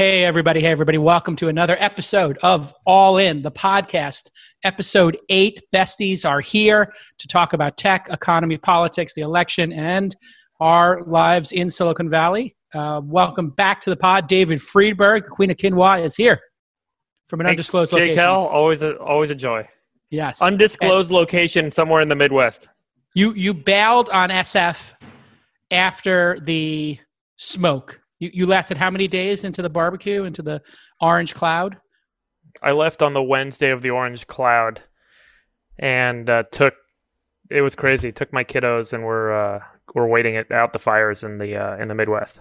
Hey, everybody. Hey, everybody. Welcome to another episode of All In, the podcast. Episode eight. Besties are here to talk about tech, economy, politics, the election, and our lives in Silicon Valley. Uh, welcome back to the pod. David Friedberg, the Queen of Quinoa, is here from an Thanks, undisclosed location. L, always a, always a joy. Yes. Undisclosed location somewhere in the Midwest. You you bailed on SF after the smoke. You you lasted how many days into the barbecue, into the orange cloud? I left on the Wednesday of the Orange Cloud, and uh, took. It was crazy. Took my kiddos, and we're uh, we're waiting it out the fires in the uh, in the Midwest.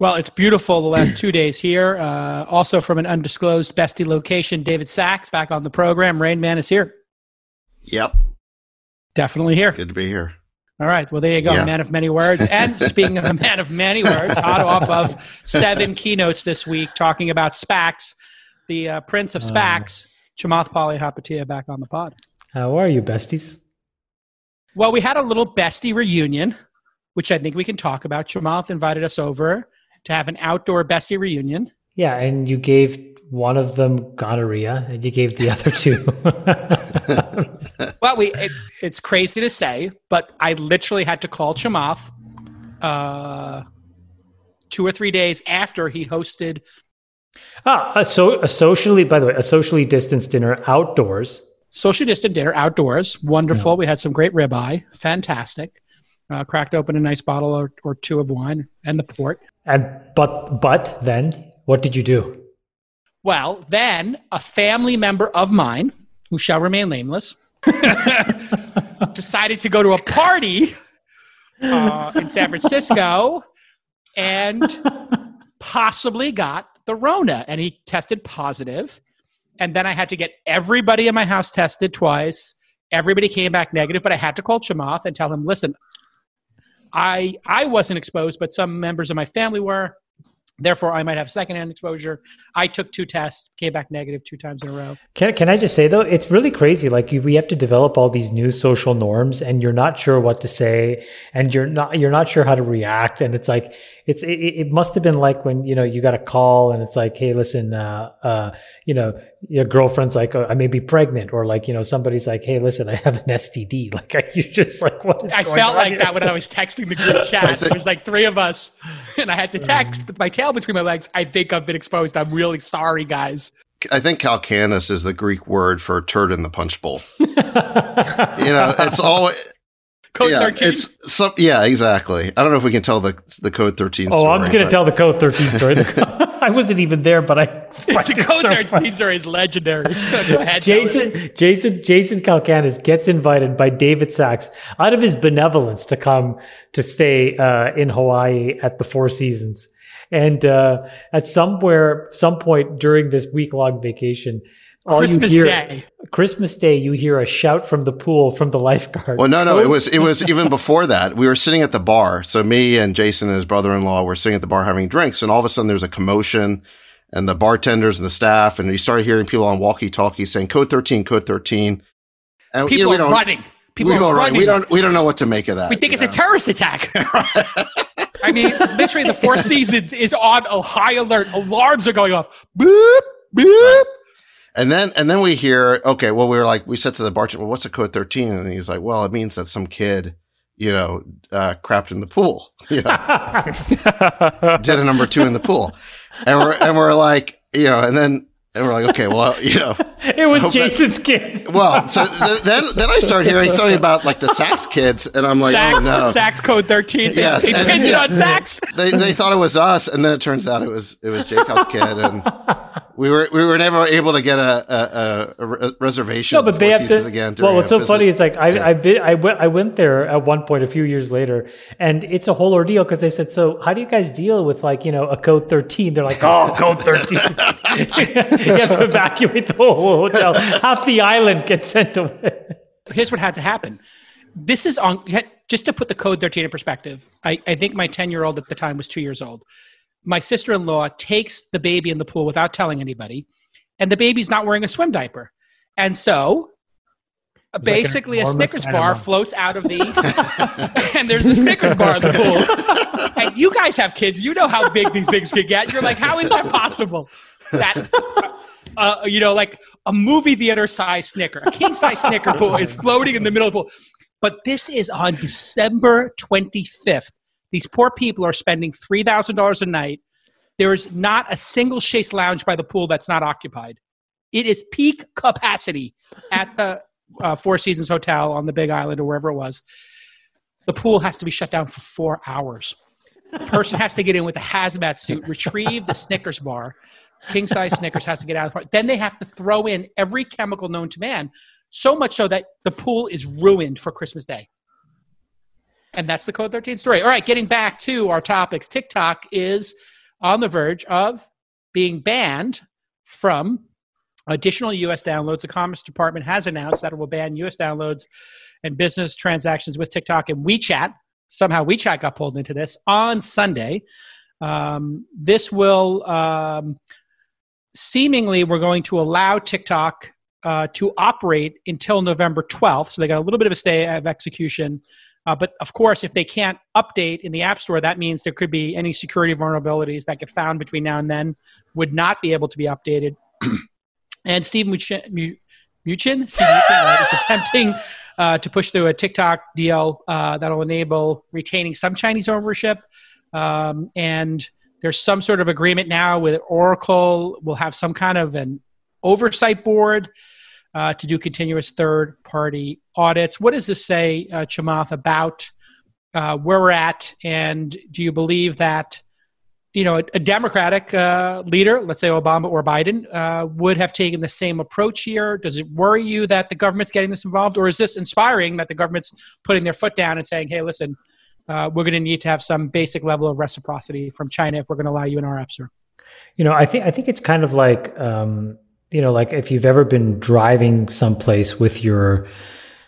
Well, it's beautiful the last two days here. Uh, also from an undisclosed bestie location, David Sacks back on the program. Rain Man is here. Yep. Definitely here. Good to be here. All right. Well, there you go. Yeah. Man of many words. And speaking of a man of many words, hot off of seven keynotes this week talking about SPACs, the uh, prince of SPACs, Chamath Palihapitiya back on the pod. How are you, besties? Well, we had a little bestie reunion, which I think we can talk about. Chamath invited us over to have an outdoor bestie reunion. Yeah, and you gave one of them gonorrhea, and you gave the other two. Well, we it, it's crazy to say, but I literally had to call Chamath uh, two or three days after he hosted. ah, a, so, a socially, by the way, a socially distanced dinner outdoors. Social distant dinner outdoors. Wonderful. We had some great ribeye. Fantastic. Uh, cracked open a nice bottle or, or two of wine and the port. And but but then what did you do? Well, then a family member of mine, who shall remain nameless, decided to go to a party uh, in San Francisco and possibly got the Rona. And he tested positive. And then I had to get everybody in my house tested twice. Everybody came back negative, but I had to call Chamath and tell him, listen, I I wasn't exposed, but some members of my family were. Therefore, I might have secondhand exposure. I took two tests, came back negative two times in a row. Can can I just say though, it's really crazy. Like you, we have to develop all these new social norms, and you're not sure what to say, and you're not you're not sure how to react, and it's like it's it, it must have been like when you know you got a call, and it's like, hey, listen, uh, uh, you know, your girlfriend's like, oh, I may be pregnant, or like you know somebody's like, hey, listen, I have an STD. Like you're just like, what is? I going felt on like here? that when I was texting the group chat. think- There was like three of us, and I had to text with my tail between my legs. I think I've been exposed. I'm really sorry, guys. I think Calacanis is the Greek word for turd in the punch bowl. You know, it's always Code yeah, 13. it's some yeah, exactly. I don't know if we can tell the the code thirteen. Oh, I'm going to tell the code 13 story. The I wasn't even there, but I. the code so 13 funny. story is legendary. Go ahead, tell it. Jason, Jason, Jason Calacanis gets invited by David Sacks out of his benevolence to come to stay uh, in Hawaii at the Four Seasons. And uh, at somewhere, some point during this week long vacation, all Christmas you hear Day. Christmas Day, you hear a shout from the pool from the lifeguard. Well, no, no, it was it was even before that. We were sitting at the bar. So me and Jason and his brother-in-law were sitting at the bar having drinks, and all of a sudden there's a commotion, and the bartenders and the staff, and you started hearing people on walkie-talkies saying "Code 13, Code 13." And you People know, we are don't, running. People we are don't, running. we don't we don't know what to make of that. We think you it's a terrorist attack. I mean, literally, the Four Seasons is on a high alert. Alarms are going off. Boop, boop. And then and then we hear, okay, well, we were like, we said to the bartender, well, what's a code 13? And he's like, well, it means that some kid, you know, uh, crapped in the pool, you know, did a number two in the pool. And we're, and we're like, you know, and then, and we're like, okay, well, you know, it was hope that- Jason's kid. well, so, so then, then I started hearing something about like the Sacks kids and I'm like, Sacks, oh no. Sacks code 13. They- Yes, they and- pinned it on Sacks. They, they thought it was us. And then it turns out it was, it was Jacob's kid. And we were, we were never able to get a, a, a, a reservation. No, but they have to. again. well, what's so visit. funny is like I Yeah. I, been, I went I went there at one point a few years later, and it's a whole ordeal because they said, "So how do you guys deal with like you know a code 13? They're like, "Oh, code 13. you have to evacuate the whole hotel. Half the island gets sent away. Here's what had to happen. This is on, just to put the code 13 in perspective. I, I think my 10 year old at the time was two years old. My sister in law takes the baby in the pool without telling anybody, and the baby's not wearing a swim diaper. And so basically like a an enormous Snickers bar floats out of the, and there's a Snickers bar in the pool. And you guys have kids, you know how big these things can get. You're like, how is that possible? That. Uh, you know, like a movie theater size Snicker, a king size Snicker pool is floating in the middle of the pool. But this is on December 25th. These poor people are spending $3,000 a night. There is not a single chaise lounge by the pool that's not occupied. It is peak capacity at the uh, Four Seasons Hotel on the Big Island or wherever it was. The pool has to be shut down for four hours. The person has to get in with a hazmat suit, retrieve the Snickers bar. King size Snickers has to get out of the park. Then they have to throw in every chemical known to man, so much so that the pool is ruined for Christmas Day. And that's the Code 13 story. All right, getting back to our topics, TikTok is on the verge of being banned from additional US downloads. The Commerce Department has announced that it will ban US downloads and business transactions with TikTok and WeChat. Somehow WeChat got pulled into this on Sunday. Um, this will um, seemingly, we're going to allow TikTok uh, to operate until November 12th. So they got a little bit of a stay of execution. Uh, but of course, if they can't update in the App Store, that means there could be any security vulnerabilities that get found between now and then would not be able to be updated. and Steve Muchin, Muchin, Muchin right, is attempting uh, to push through a TikTok deal uh, that'll enable retaining some Chinese ownership. Um, and there's some sort of agreement now with Oracle. We'll have some kind of an oversight board uh, to do continuous third party audits. What does this say, uh, Chamath, about uh, where we're at? And do you believe that? You know, a, a Democratic uh, leader, let's say Obama or Biden, uh, would have taken the same approach here. Does it worry you that the government's getting this involved, or is this inspiring that the government's putting their foot down and saying, "Hey, listen, uh, we're going to need to have some basic level of reciprocity from China if we're going to allow you in our app store. You know, I think I think it's kind of like um, you know, like if you've ever been driving someplace with your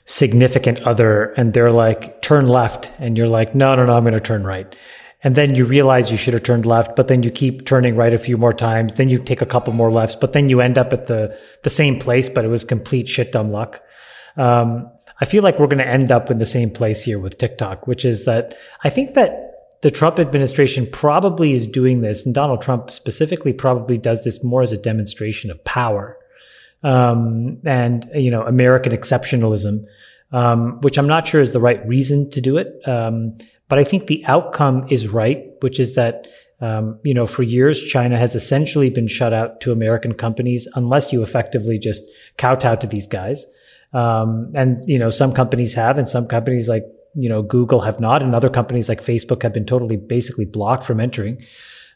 significant other and they're like turn left and you're like no no no I'm going to turn right. And then you realize you should have turned left, but then you keep turning right a few more times. Then you take a couple more lefts, but then you end up at the the same place, but it was complete shit dumb luck. Um, I feel like we're going to end up in the same place here with TikTok, which is that I think that the Trump administration probably is doing this, and Donald Trump specifically probably does this more as a demonstration of power um, and you know American exceptionalism, um, which I'm not sure is the right reason to do it. Um, but I think the outcome is right, which is that um, you know for years China has essentially been shut out to American companies unless you effectively just kowtow to these guys. Um, and you know some companies have, and some companies like you know Google have not, and other companies like Facebook have been totally basically blocked from entering.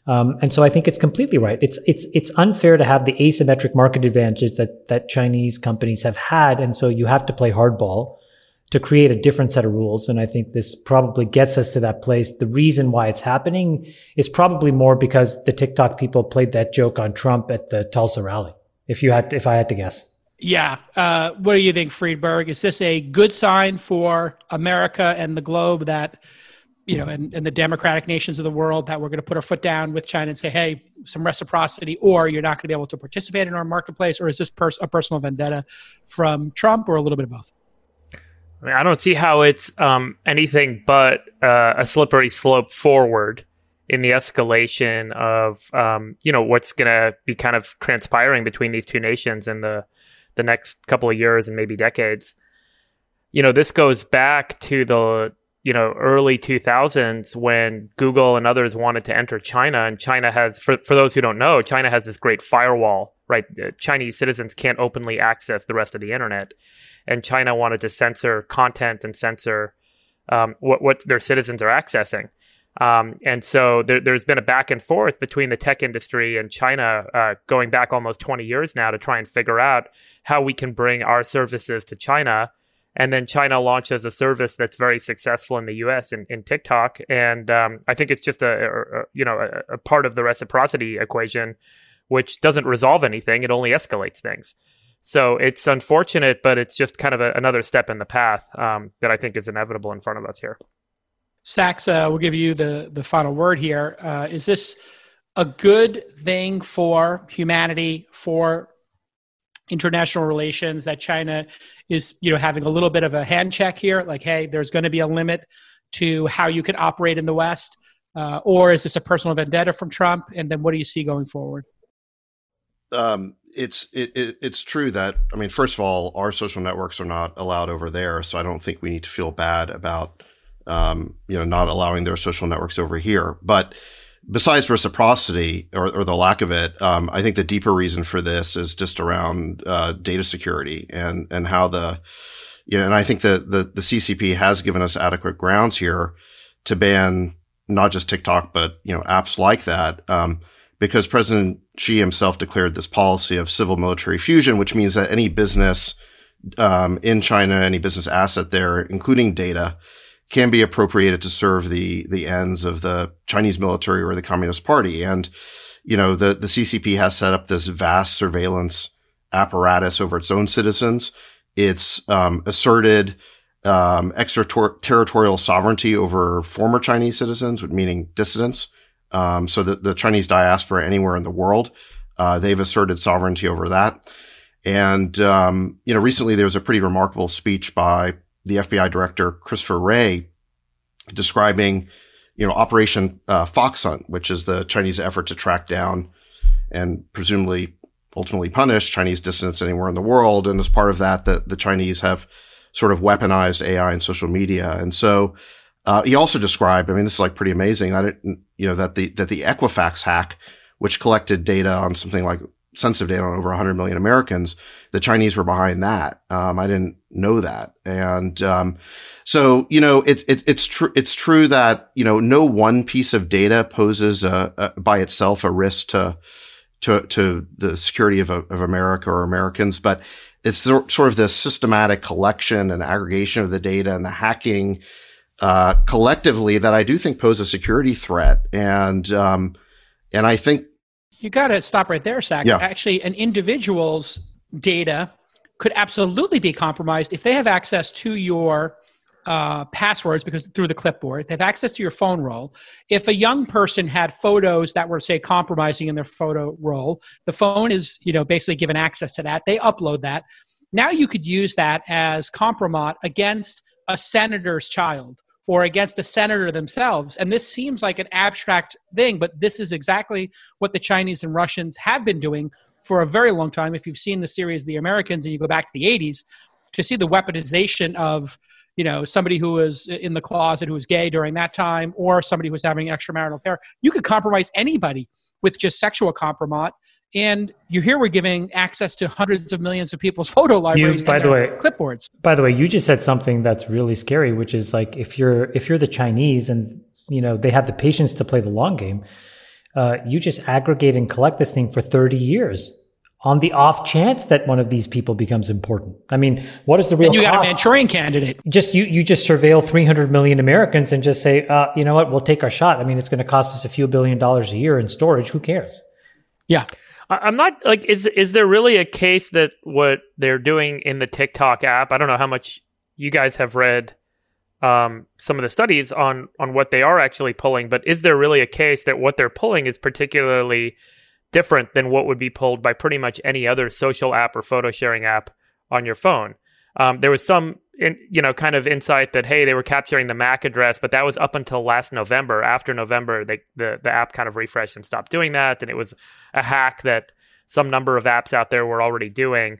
Um, and so I think it's completely right. It's it's it's unfair to have the asymmetric market advantage that that Chinese companies have had, and so you have to play hardball to create a different set of rules. And I think this probably gets us to that place. The reason why it's happening is probably more because the TikTok people played that joke on Trump at the Tulsa rally. If you had, if I had to guess. Yeah. Uh, what do you think, Friedberg? Is this a good sign for America and the globe that, you know, and, and the democratic nations of the world that we're going to put our foot down with China and say, hey, some reciprocity, or you're not going to be able to participate in our marketplace? Or is this pers- a personal vendetta from Trump or a little bit of both? I mean, I don't see how it's um, anything but uh, a slippery slope forward in the escalation of um, you know what's going to be kind of transpiring between these two nations and the the next couple of years and maybe decades. You know, this goes back to the you know early 2000s when Google and others wanted to enter China, and China has for for those who don't know, China has this great firewall. Right, Chinese citizens can't openly access the rest of the internet, and China wanted to censor content and censor um, what what their citizens are accessing. Um, and so there, there's been a back and forth between the tech industry and China uh, going back almost 20 years now to try and figure out how we can bring our services to China. And then China launches a service that's very successful in the U.S. in, in TikTok, and um, I think it's just a, a a- you know a, a part of the reciprocity equation, which doesn't resolve anything; it only escalates things. So it's unfortunate, but it's just kind of another step in the path um, that I think is inevitable in front of us here. Sacks, uh, we'll give you the, the final word here. Uh, is this a good thing for humanity, for international relations that China is, you know, having a little bit of a hand check here? Like, hey, there's going to be a limit to how you can operate in the West, uh, or is this a personal vendetta from Trump? And then what do you see going forward? Um, it's it, it, it's true that I mean, first of all, our social networks are not allowed over there, so I don't think we need to feel bad about um, you know not allowing their social networks over here. But besides reciprocity or, or the lack of it, um, I think the deeper reason for this is just around uh, data security and and how the you know, and I think the, the the CCP has given us adequate grounds here to ban not just TikTok but you know apps like that um, because President Xi himself declared this policy of civil military fusion, which means that any business um, in China, any business asset there, including data, can be appropriated to serve the the ends of the Chinese military or the Communist Party. And you know, the the CCP has set up this vast surveillance apparatus over its own citizens. It's um, asserted um, extraterritorial sovereignty over former Chinese citizens, meaning dissidents. Um, so the, the Chinese diaspora anywhere in the world, uh, they've asserted sovereignty over that. And, um, you know, recently there was a pretty remarkable speech by the FBI director, Christopher Wray, describing, you know, Operation uh, Fox Hunt, which is the Chinese effort to track down and presumably ultimately punish Chinese dissidents anywhere in the world. And as part of that, the, the Chinese have sort of weaponized AI and social media. And so uh, he also described, I mean, this is like pretty amazing that you know, that the, that the Equifax hack, which collected data on something like sensitive data on over 100 million Americans, the Chinese were behind that. Um, I didn't know that. And, um, so, you know, it, it, it's true, it's true that, you know, no one piece of data poses a, a, by itself a risk to, to, to the security of, of America or Americans, but it's sort of the systematic collection and aggregation of the data and the hacking, uh, collectively that I do think pose a security threat. And, um, and I think you got to stop right there, Sacks. Yeah. Actually, an individual's data could absolutely be compromised if they have access to your uh, passwords because through the clipboard. They have access to your phone roll. If a young person had photos that were say compromising in their photo roll the phone is you know basically given access to that. They upload that. Now you could use that as compromise against a senator's child or against a senator themselves. And this seems like an abstract thing, but this is exactly what the Chinese and Russians have been doing for a very long time. If you've seen the series The Americans and you go back to the 80s, to see the weaponization of you know somebody who was in the closet who was gay during that time or somebody who was having an extramarital affair you could compromise anybody with just sexual compromise and you here we're giving access to hundreds of millions of people's photo libraries you, by the way clipboards by the way you just said something that's really scary which is like if you're if you're the chinese and you know they have the patience to play the long game uh, you just aggregate and collect this thing for 30 years on the off chance that one of these people becomes important. I mean, what is the real? And you cost? got a Manchurian candidate. Just you, you just surveil 300 million Americans and just say, uh, you know what, we'll take our shot. I mean, it's going to cost us a few billion dollars a year in storage. Who cares? Yeah. I'm not like is is there really a case that what they're doing in the TikTok app? I don't know how much you guys have read um, some of the studies on on what they are actually pulling, but is there really a case that what they're pulling is particularly different than what would be pulled by pretty much any other social app or photo sharing app on your phone? Um, there was some in, you know kind of insight that hey they were capturing the MAC address, but that was up until last November. After November, they, the the app kind of refreshed and stopped doing that, and it was a hack that some number of apps out there were already doing.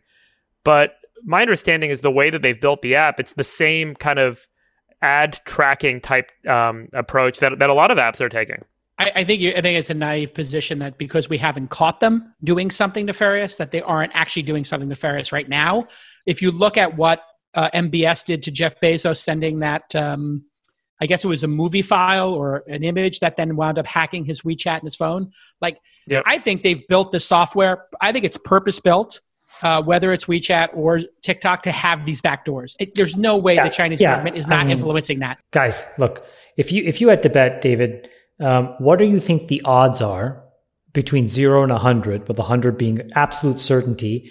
But my understanding is the way that they've built the app, it's the same kind of ad tracking type um, approach that that a lot of apps are taking. I, I think you, I think it's a naive position that because we haven't caught them doing something nefarious, that they aren't actually doing something nefarious right now. If you look at what uh, MBS did to Jeff Bezos, sending that, um, I guess it was a movie file or an image that then wound up hacking his WeChat and his phone. Like, yep. I think they've built the software. I think it's purpose built. Uh, whether it's WeChat or TikTok, to have these backdoors. It, there's no way yeah, the Chinese yeah, government is not I mean, influencing that. Guys, look, if you if you had to bet, David, um, what do you think the odds are between zero and 100, with 100 being absolute certainty,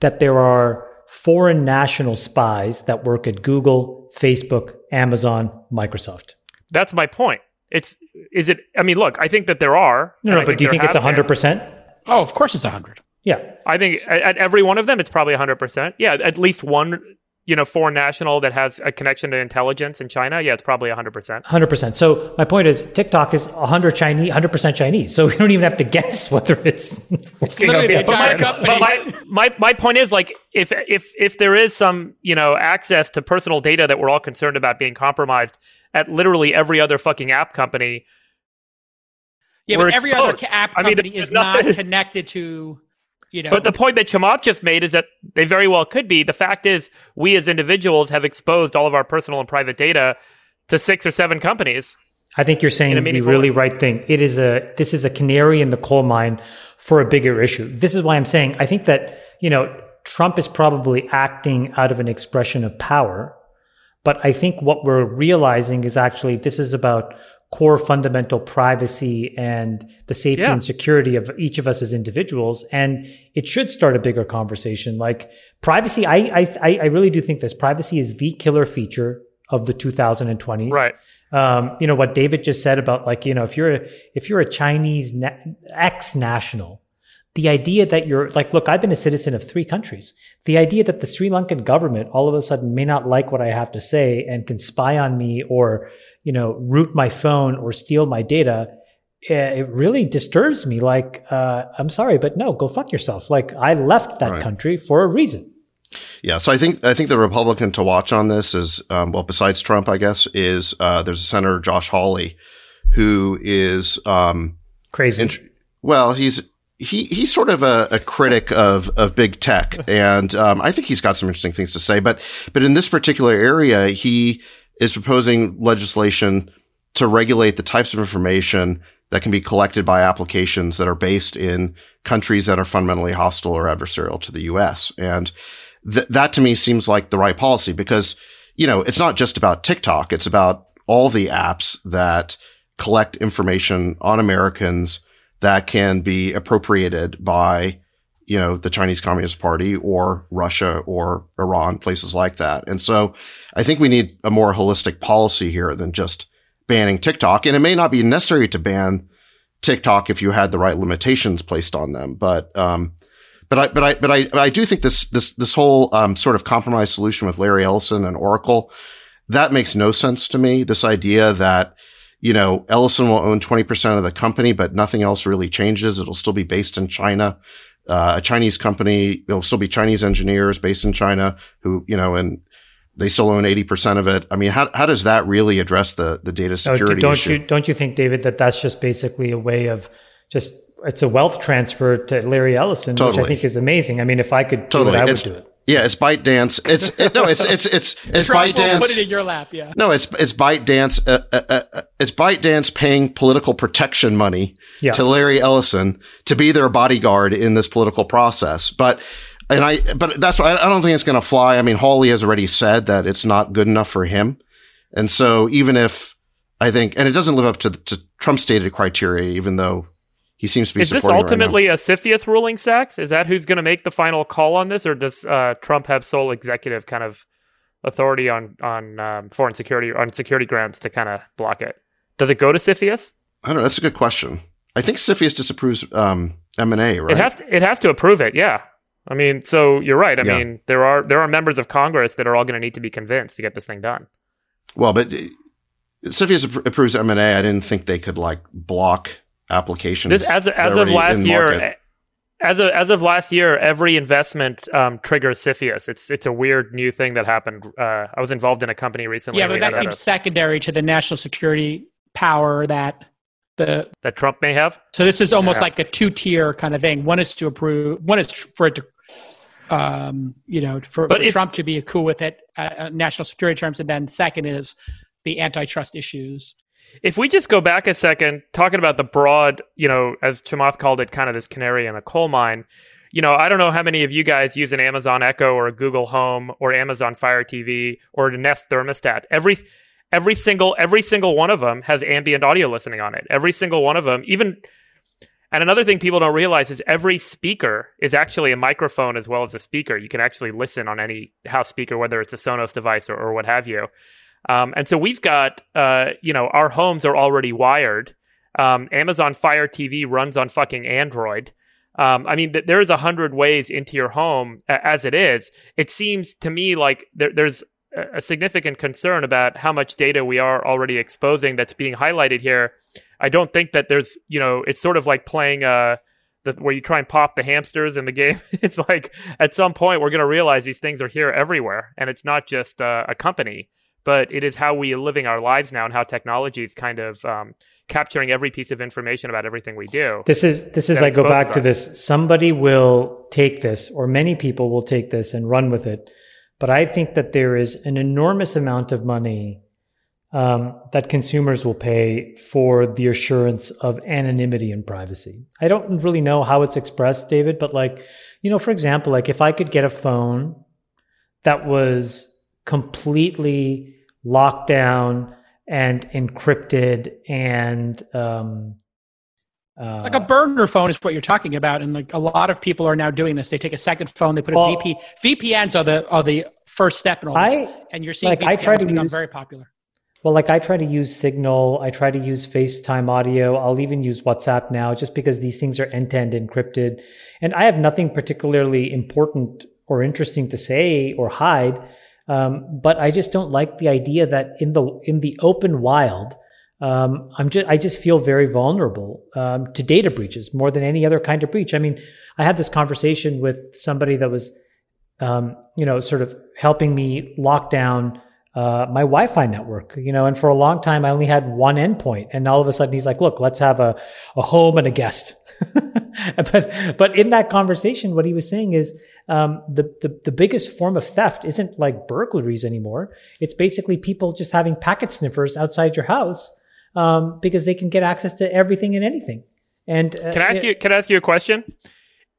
that there are foreign national spies that work at Google, Facebook, Amazon, Microsoft? That's my point. It's is it? I mean, look, I think that there are. No, no, but do you think it's hundred percent? Oh, of course, it's hundred. Yeah. I think at, at every one of them, it's probably 100%. Yeah, at least one, you know, foreign national that has a connection to intelligence in China. Yeah, it's probably 100%. Hundred percent. So my point is, TikTok is hundred Chinese, hundred percent Chinese. So we don't even have to guess whether it's. literally the entire company. But my, my my point is like if if if there is some you know access to personal data that we're all concerned about being compromised at literally every other fucking app company, Yeah, We're but every other exposed. ca- app I mean, company is not nothing- connected to, you know. But the point that Chamath just made is that they very well could be. The fact is, we as individuals have exposed all of our personal and private data to six or seven companies. I think you're saying the really way. right thing. It is a this is a canary in the coal mine for a bigger issue. This is why I'm saying I think that you know Trump is probably acting out of an expression of power, but I think what we're realizing is actually this is about core fundamental privacy and the safety Yeah. and security of each of us as individuals, and it should start a bigger conversation. Like privacy, I I I really do think this privacy is the killer feature of the 2020s Right. um, you know what David just said about like you know if you're a, if you're a Chinese na- ex national, the idea that you're like look I've been a citizen of three countries. The idea that the Sri Lankan government all of a sudden may not like what I have to say and can spy on me or you know root my phone or steal my data. eh, It really disturbs me. Like, uh, I'm sorry, but no, go fuck yourself. Like, I left that Right. country for a reason. Yeah, so I think I think the Republican to watch on this is um, well, besides Trump, I guess, is uh, there's a Senator Josh Hawley, who is um, Crazy. int- well, he's he he's sort of a, a critic of of big tech, and um, I think he's got some interesting things to say. But but in this particular area, he is proposing legislation to regulate the types of information that can be collected by applications that are based in countries that are fundamentally hostile or adversarial to the U.S. And th- that to me seems like the right policy because you know it's not just about TikTok; it's about all the apps that collect information on Americans that can be appropriated by, you know, the Chinese Communist Party or Russia or Iran, places like that. And so I think we need a more holistic policy here than just banning TikTok. And it may not be necessary to ban TikTok if you had the right limitations placed on them. But, um, but I, but I, but I, I do think this, this, this whole, um, sort of compromise solution with Larry Ellison and Oracle, that makes no sense to me. This idea that, you know, Ellison will own 20% of the company, but nothing else really changes. It'll still be based in China. Uh, a Chinese company, it'll still be Chinese engineers based in China who, you know, and they still own 80% of it. I mean, how, how does that really address the, the data No, security don't issue? you don't you think, David, that that's just basically a way of just it's a wealth transfer to Larry Ellison, which I think is amazing. I mean, if I could do Totally. it, I would It's- do it. Yeah, it's ByteDance. It's it, no, it's it's it's it's Trump will ByteDance. put it in your lap. Yeah. No, it's it's ByteDance. Dance. uh, uh, uh, it's ByteDance paying political protection money Yeah. to Larry Ellison to be their bodyguard in this political process. But and I, but that's why I don't think it's going to fly. I mean, Hawley has already said that it's not good enough for him, and so even if I think, and it doesn't live up to to Trump's stated criteria, even though he seems to be Is this it right ultimately a CFIUS ruling, Sacks? Is that who's going to make the final call on this, or does uh, Trump have sole executive kind of authority on on um, foreign security on security grounds to kind of block it? Does it go to CFIUS? I don't know. That's a good question. I think CFIUS disapproves um, M and A, right? It has to, it has to approve it. Yeah. I mean, so you're right. I Yeah. mean, there are there are members of Congress that are all going to need to be convinced to get this thing done. Well, but uh, CFIUS approves M and A. I didn't think they could like block applications. This as as of last year, market. as of as of last year, every investment um, triggers CFIUS. It's it's a weird new thing that happened. Uh, I was involved in a company recently. Yeah, but that seems a- secondary to the national security power that the that Trump may have. So this is almost Yeah. like a two-tier kind of thing. One is to approve. One is for it to, um, you know, for, But for if- Trump to be cool with it, uh, national security terms, and then second is the antitrust issues. If we just go back a second, talking about the broad, you know, as Chamath called it, kind of this canary in a coal mine. You know, I don't know how many of you guys use an Amazon Echo or a Google Home or Amazon Fire TV or a Nest thermostat. Every every single every single one of them has ambient audio listening on it. Every single one of them, even and another thing people don't realize is every speaker is actually a microphone as well as a speaker. You can actually listen on any house speaker, whether it's a Sonos device or, or what have you. Um, and so we've got, uh, you know, our homes are already wired. Um, Amazon Fire TV runs on fucking Android. Um, I mean, th- there's a hundred ways into your home a- as it is. It seems to me like there, there's a significant concern about how much data we are already exposing that's being highlighted here. I don't think that there's, you know, it's sort of like playing uh, the, where you try and pop the hamsters in the game. it's like at some point we're going to realize these things are here everywhere, and it's not just uh, a company, but it is how we are living our lives now and how technology is kind of um, capturing every piece of information about everything we do. This is this is I go back to this. Somebody will take this, or many people will take this and run with it but I think that there is an enormous amount of money um, that consumers will pay for the assurance of anonymity and privacy. I don't really know how it's expressed, David, but like, you know, for example, like if I could get a phone that was completely locked down and encrypted and um, uh, like a burner phone is what you're talking about, and like a lot of people are now doing this. They take a second phone, they put well, a VP. VPNs are the are the first step in all this, I, and you're seeing like VPNs I try to become use, very popular. Well, like I try to use Signal, I try to use FaceTime audio. I'll even use WhatsApp now, just because these things are end to end encrypted, and I have nothing particularly important or interesting to say or hide. Um, but I just don't like the idea that in the in the open wild um, I'm just I just feel very vulnerable um, to data breaches more than any other kind of breach. I mean, I had this conversation with somebody that was, um, you know, sort of helping me lock down uh, my Wi-Fi network. You know, and for a long time I only had one endpoint, and all of a sudden he's like, "Look, let's have a a home and a guest." but but in that conversation, what he was saying is um, the, the the biggest form of theft isn't like burglaries anymore. It's basically people just having packet sniffers outside your house um, because they can get access to everything and anything. And uh, can I ask it, you? Can I ask you a question?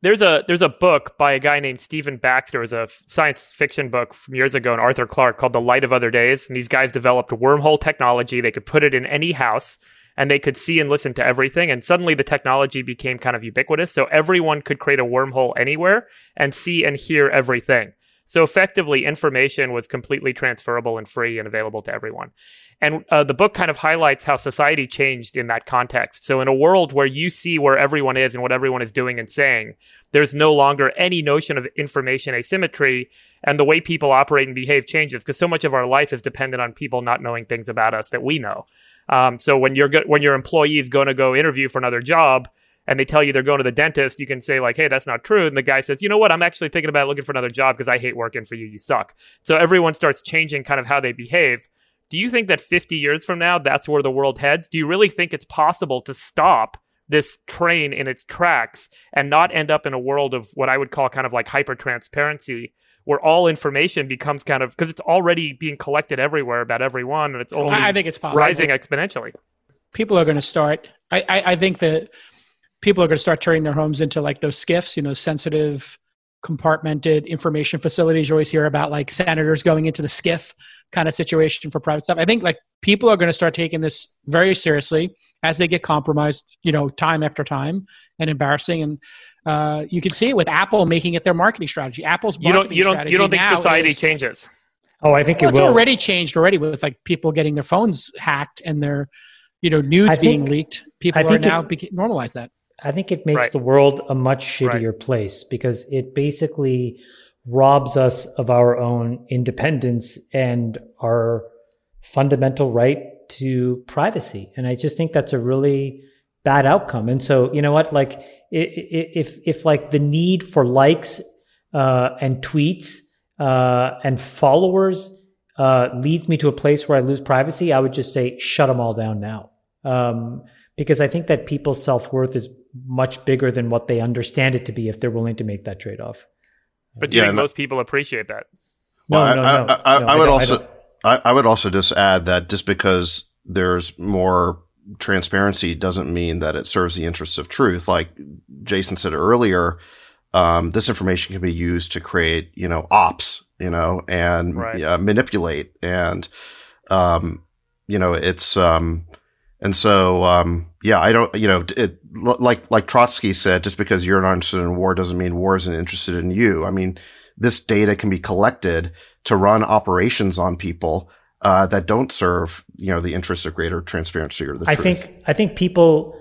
There's a there's a book by a guy named Stephen Baxter. It was a science fiction book from years ago, and Arthur Clarke called The Light of Other Days. And these guys developed wormhole technology. They could put it in any house, and they could see and listen to everything. And suddenly, the technology became kind of ubiquitous, so everyone could create a wormhole anywhere and see and hear everything. So effectively, information was completely transferable and free and available to everyone. And uh, the book kind of highlights how society changed in that context. So, in a world where you see where everyone is and what everyone is doing and saying, there's no longer any notion of information asymmetry, and the way people operate and behave changes because so much of our life is dependent on people not knowing things about us that we know. Um, so, when your when your employee is going to go interview for another job, and they tell you they're going to the dentist, you can say like, "Hey, that's not true." And the guy says, "You know what? I'm actually thinking about looking for another job because I hate working for you. You suck." So everyone starts changing kind of how they behave do you think that 50 years from now, that's where the world heads? Do you really think it's possible to stop this train in its tracks and not end up in a world of what I would call kind of like hyper transparency, where all information becomes kind of because it's already being collected everywhere about everyone, and it's only I think it's possible. rising exponentially. People are going to start. I, I, I think that people are going to start turning their homes into like those SCIFs, you know, sensitive compartmented information facilities. You always hear about like senators going into the SCIF kind of situation for private stuff. I think like people are going to start taking this very seriously as they get compromised, you know, time after time and embarrassing. And uh, you can see it with Apple making it their marketing strategy. Apple's you don't you don't you don't think society is, changes? Oh, I think well, it will. It's already changed already with like people getting their phones hacked and their you know nudes being leaked. People I are now it, beca- normalize that. I think it makes right. the world a much shittier right. place because it basically robs us of our own independence and our fundamental right to privacy. And I just think that's a really bad outcome. And so, you know what? Like, if, if like the need for likes, uh, and tweets, uh, and followers, uh, leads me to a place where I lose privacy, I would just say, shut them all down now. Um, because I think that people's self worth is much bigger than what they understand it to be if they're willing to make that trade off. But do yeah, you think most people appreciate that? Well, no, no, no, I, I, no, I would also I, I would also just add that just because there's more transparency doesn't mean that it serves the interests of truth. Like Jason said earlier, um, this information can be used to create, you know, ops, you know, and right. uh, manipulate. And, um, you know, it's, um, and so, um, yeah, I don't, you know, it, like, like Trotsky said, just because you're not interested in war doesn't mean war isn't interested in you. I mean, this data can be collected to run operations on people, uh, that don't serve, you know, the interests of greater transparency or the truth. I truth. think, I think people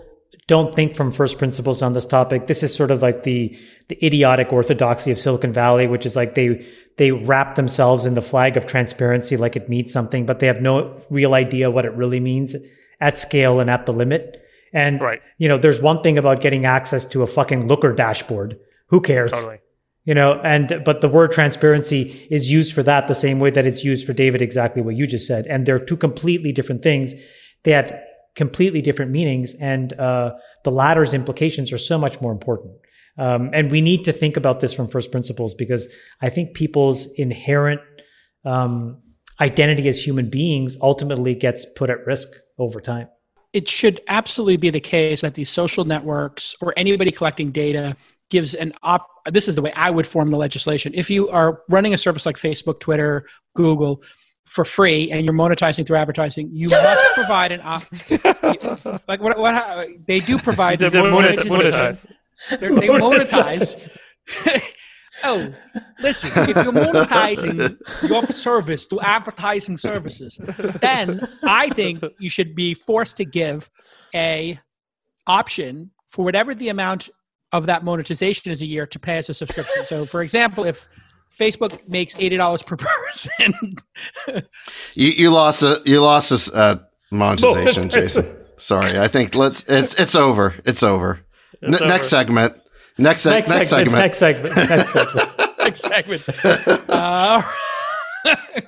don't think from first principles on this topic. This is sort of like the the idiotic orthodoxy of Silicon Valley, which is like they they wrap themselves in the flag of transparency like it means something, but they have no real idea what it really means at scale and at the limit. And Right. you know, there's one thing about getting access to a fucking looker dashboard. Who cares? Totally. You know, and but the word transparency is used for that the same way that it's used for David, exactly what you just said. And they're two completely different things. They have completely different meanings, and uh, the latter's implications are so much more important. Um, and we need to think about this from first principles because I think people's inherent um, identity as human beings ultimately gets put at risk over time. It should absolutely be the case that these social networks or anybody collecting data gives an op this is the way i would form the legislation. If you are running a service like facebook twitter google for free and you're monetizing through advertising you must provide an op like what, what how- they do provide Is it monetize- they monetize oh listen if you're monetizing your service to advertising services then i think you should be forced to give a option for whatever the amount of that monetization is a year to pay as a subscription so for example if facebook makes $80 per person You you lost a you lost this uh, monetization, Monetization. Jason. Sorry, I think let's it's it's over. It's over. N- It's over. Next segment. Next, Next, next, segment. Next segment. Next segment. next segment uh, uh,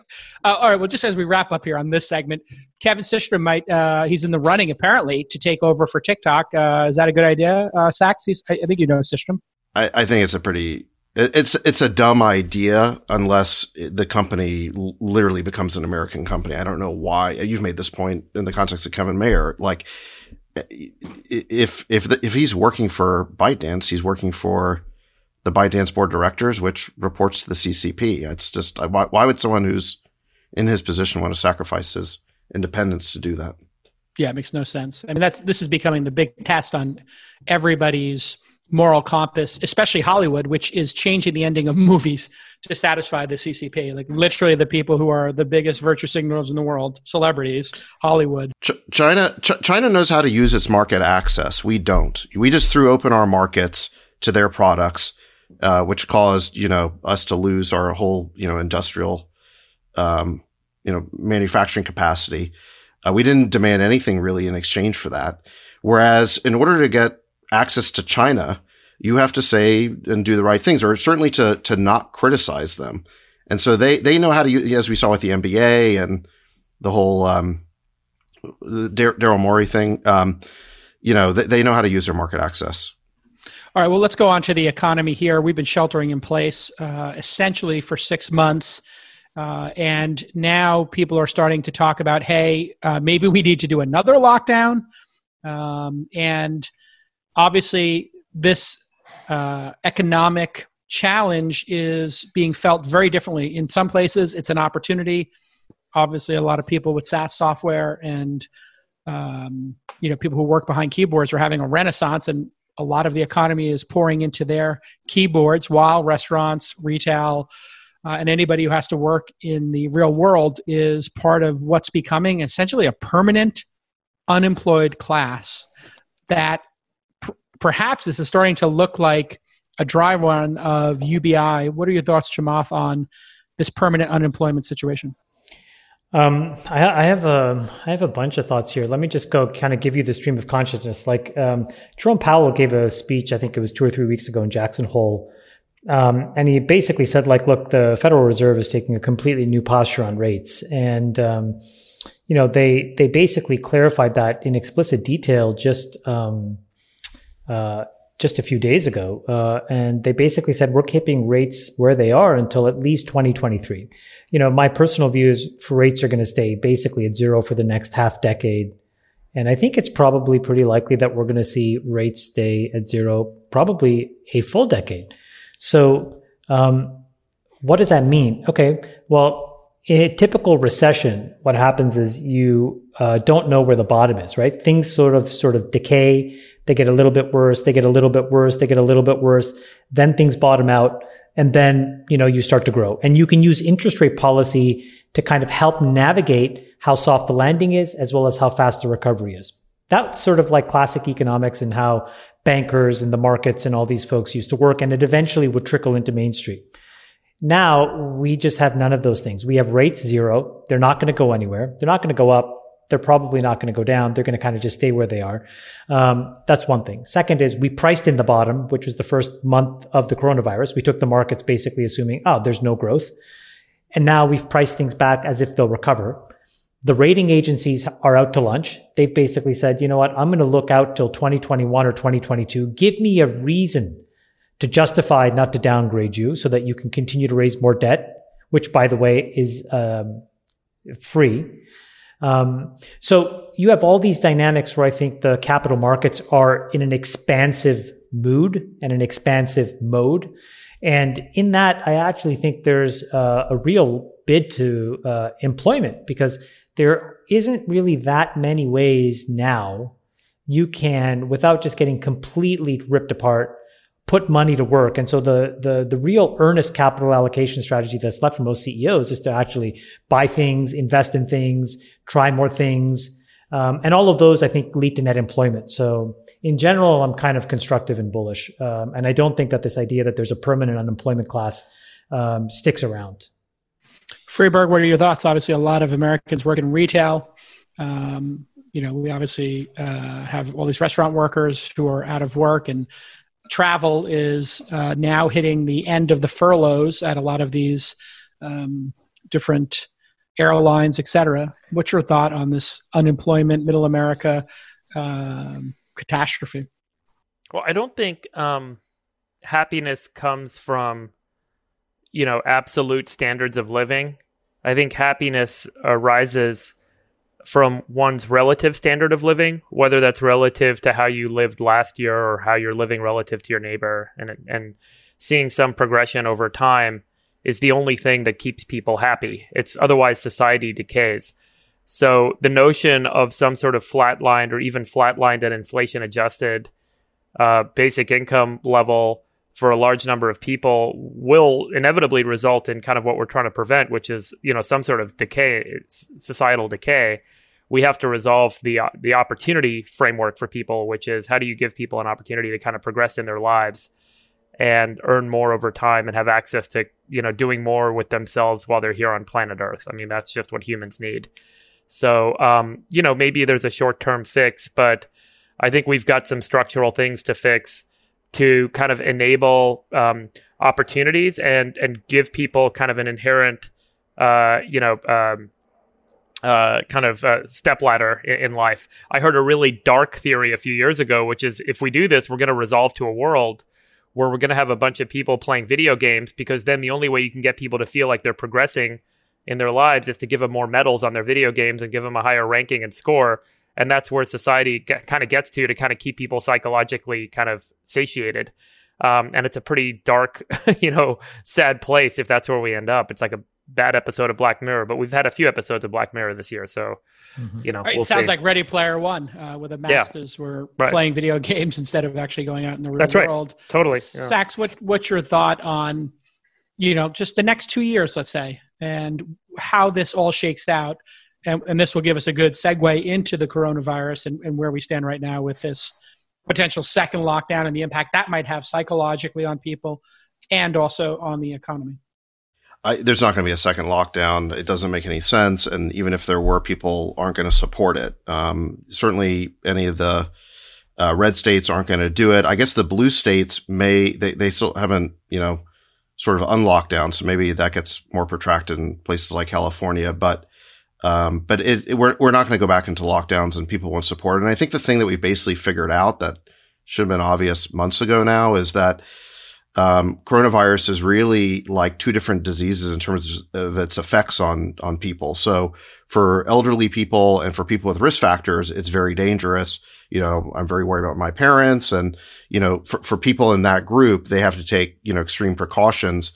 all right well just as we wrap up here on this segment kevin systrom might uh, he's in the running apparently to take over for tiktok uh, is that a good idea uh, Sacks? He's, I, I think you know systrom I, I think it's a pretty it- it's it's a dumb idea unless the company l- literally becomes an American company. I don't know why. You've made this point in the context of Kevin Mayer. Like, if if the, if he's working for ByteDance, he's working for the ByteDance board of directors, which reports to the CCP. It's just why, why would someone who's in his position want to sacrifice his independence to do that? Yeah, it makes no sense. I mean, that's this is becoming the big test on everybody's moral compass, especially Hollywood, which is changing the ending of movies to satisfy the CCP. Like literally, the people who are the biggest virtue signals in the world, celebrities, Hollywood. Ch- China Ch- China knows how to use its market access. We don't. We just threw open our markets to their products, uh, which caused you know us to lose our whole you know industrial, um, you know manufacturing capacity. Uh, we didn't demand anything really in exchange for that. Whereas in order to get access to China, you have to say and do the right things, or certainly to to not criticize them. And so they they know how to use, as we saw with the NBA and the whole um, Daryl Morey thing. Um, you know, they, they know how to use their market access. All right, well, let's go on to the economy here. We've been sheltering in place uh, essentially for six months. Uh, and now people are starting to talk about, hey, uh, maybe we need to do another lockdown. Um, and obviously, this uh, economic challenge is being felt very differently. In some places, it's an opportunity. Obviously, a lot of people with SaaS software and um, you know people who work behind keyboards are having a renaissance, and a lot of the economy is pouring into their keyboards while restaurants, retail, uh, and anybody who has to work in the real world is part of what's becoming essentially a permanent unemployed class that perhaps this is starting to look like a dry run of UBI. What are your thoughts, Chamath, on this permanent unemployment situation? Um, I, I have a I have a bunch of thoughts here. Let me just go kind of give you the stream of consciousness. Like um, Jerome Powell gave a speech, I think it was two or three weeks ago in Jackson Hole, um, and he basically said, like, look, the Federal Reserve is taking a completely new posture on rates, and um, you know they they basically clarified that in explicit detail just um, uh, just a few days ago, uh, and they basically said we're keeping rates where they are until at least 2023. You know, my personal view is for rates are going to stay basically at zero for the next half decade. And I think it's probably pretty likely that we're going to see rates stay at zero probably a full decade. So, um, what does that mean? Okay. Well, in a typical recession, what happens is you uh, don't know where the bottom is, right? Things sort of sort of decay. They get a little bit worse. They get a little bit worse. They get a little bit worse. Then things bottom out, and then you know you start to grow. And you can use interest rate policy to kind of help navigate how soft the landing is, as well as how fast the recovery is. That's sort of like classic economics and how bankers and the markets and all these folks used to work. And it eventually would trickle into Main Street. Now we just have none of those things. We have rates zero. They're not going to go anywhere. They're not going to go up. They're probably not going to go down. They're going to kind of just stay where they are. Um, that's one thing. Second is we priced in the bottom, which was the first month of the coronavirus. We took the markets basically assuming, oh, there's no growth. And now we've priced things back as if they'll recover. The rating agencies are out to lunch. They've basically said, you know what? I'm going to look out till 2021 or 2022. Give me a reason to justify not to downgrade you so that you can continue to raise more debt, which by the way is um, free. Um, so you have all these dynamics where I think the capital markets are in an expansive mood and an expansive mode. And in that, I actually think there's uh, a real bid to uh, employment because there isn't really that many ways now you can, without just getting completely ripped apart, put money to work. And so the, the, the real earnest capital allocation strategy that's left for most CEOs is to actually buy things, invest in things, try more things. Um, and all of those, I think, lead to net employment. So in general, I'm kind of constructive and bullish. Um, and I don't think that this idea that there's a permanent unemployment class um, sticks around. Friedberg, what are your thoughts? Obviously, a lot of Americans work in retail. Um, you know, we obviously uh, have all these restaurant workers who are out of work, and travel is uh, now hitting the end of the furloughs at a lot of these um, different airlines, et cetera. What's your thought on this unemployment, middle America um, catastrophe? Well, I don't think um, happiness comes from, you know, absolute standards of living. I think happiness arises from one's relative standard of living, whether that's relative to how you lived last year or how you're living relative to your neighbor, and and seeing some progression over time is the only thing that keeps people happy. It's otherwise society decays. So the notion of some sort of flatlined or even flatlined and inflation adjusted uh, basic income level for a large number of people will inevitably result in kind of what we're trying to prevent, which is you know some sort of decay, societal decay. We have to resolve the uh, the opportunity framework for people, which is how do you give people an opportunity to kind of progress in their lives and earn more over time and have access to you know doing more with themselves while they're here on planet Earth. I mean that's just what humans need. So um, you know maybe there's a short term fix, but I think we've got some structural things to fix to kind of enable um, opportunities and and give people kind of an inherent uh, you know um, uh, kind of uh, step ladder in, in, life. I heard a really dark theory a few years ago, which is if we do this, we're going to resolve to a world where we're going to have a bunch of people playing video games because then the only way you can get people to feel like they're progressing in their lives is to give them more medals on their video games and give them a higher ranking and score and that's where society get, kind of gets to to kind of keep people psychologically kind of satiated um, and it's a pretty dark you know sad place if that's where we end up it's like a bad episode of black mirror but we've had a few episodes of black mirror this year so mm-hmm. you know right, we'll it sounds see. like ready player one uh, where the masters yeah. were right. playing video games instead of actually going out in the real that's world right. totally yeah. Sacks, what, what's your thought on you know just the next two years let's say and how this all shakes out and, and this will give us a good segue into the coronavirus and, and where we stand right now with this potential second lockdown and the impact that might have psychologically on people and also on the economy. I, there's not going to be a second lockdown. It doesn't make any sense. And even if there were, people aren't going to support it. Um, certainly, any of the uh, red states aren't going to do it. I guess the blue states may, they, they still haven't, you know, sort of unlocked down. So maybe that gets more protracted in places like California. But um, but it, it, we're, we're not going to go back into lockdowns and people won't support. And I think the thing that we basically figured out that should have been obvious months ago now is that um, coronavirus is really like two different diseases in terms of its effects on on people. So for elderly people and for people with risk factors, it's very dangerous you know, I'm very worried about my parents. And, you know, for, for people in that group, they have to take, you know, extreme precautions.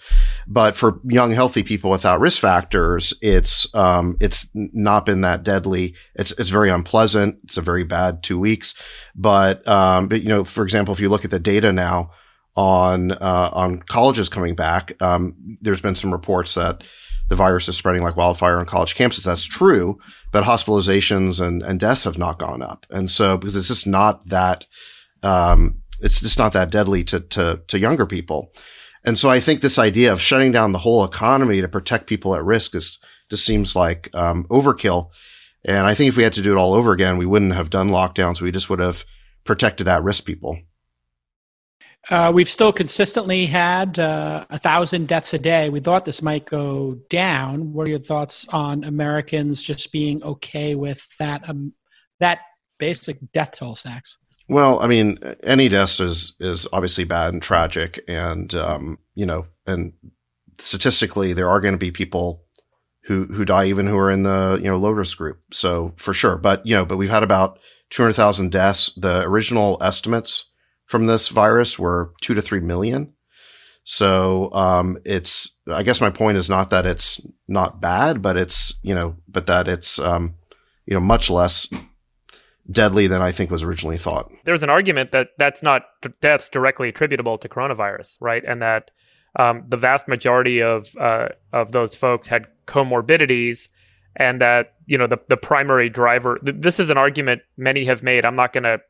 But for young, healthy people without risk factors, it's, um, it's not been that deadly. It's, it's very unpleasant. It's a very bad two weeks. But, um, but, you know, for example, if you look at the data now, on uh, on colleges coming back. Um, there's been some reports that the virus is spreading like wildfire on college campuses. That's true, but hospitalizations and, and deaths have not gone up. And so, because it's just not that, um, it's just not that deadly to, to, to younger people. And so I think this idea of shutting down the whole economy to protect people at risk is just seems like, um, overkill. And I think if we had to do it all over again, we wouldn't have done lockdowns. We just would have protected at risk people. Uh, we've still consistently had uh, a thousand deaths a day. We thought this might go down. What are your thoughts on Americans just being okay with that um, that basic death toll, Sacks? Well, I mean, any death is is obviously bad and tragic, and um, you know, and statistically, there are going to be people who who die even who are in the you know low risk group. So for sure, but you know, but we've had about two hundred thousand deaths. The original estimates from this virus were two to three million. So um, it's I guess my point is not that it's not bad, but it's you know, but that it's um, you know much less deadly than I think was originally thought. There's an argument that that's not deaths directly attributable to coronavirus, right? And that um, the vast majority of uh, of those folks had comorbidities, and that you know the the primary driver. Th- this is an argument many have made. I'm not going to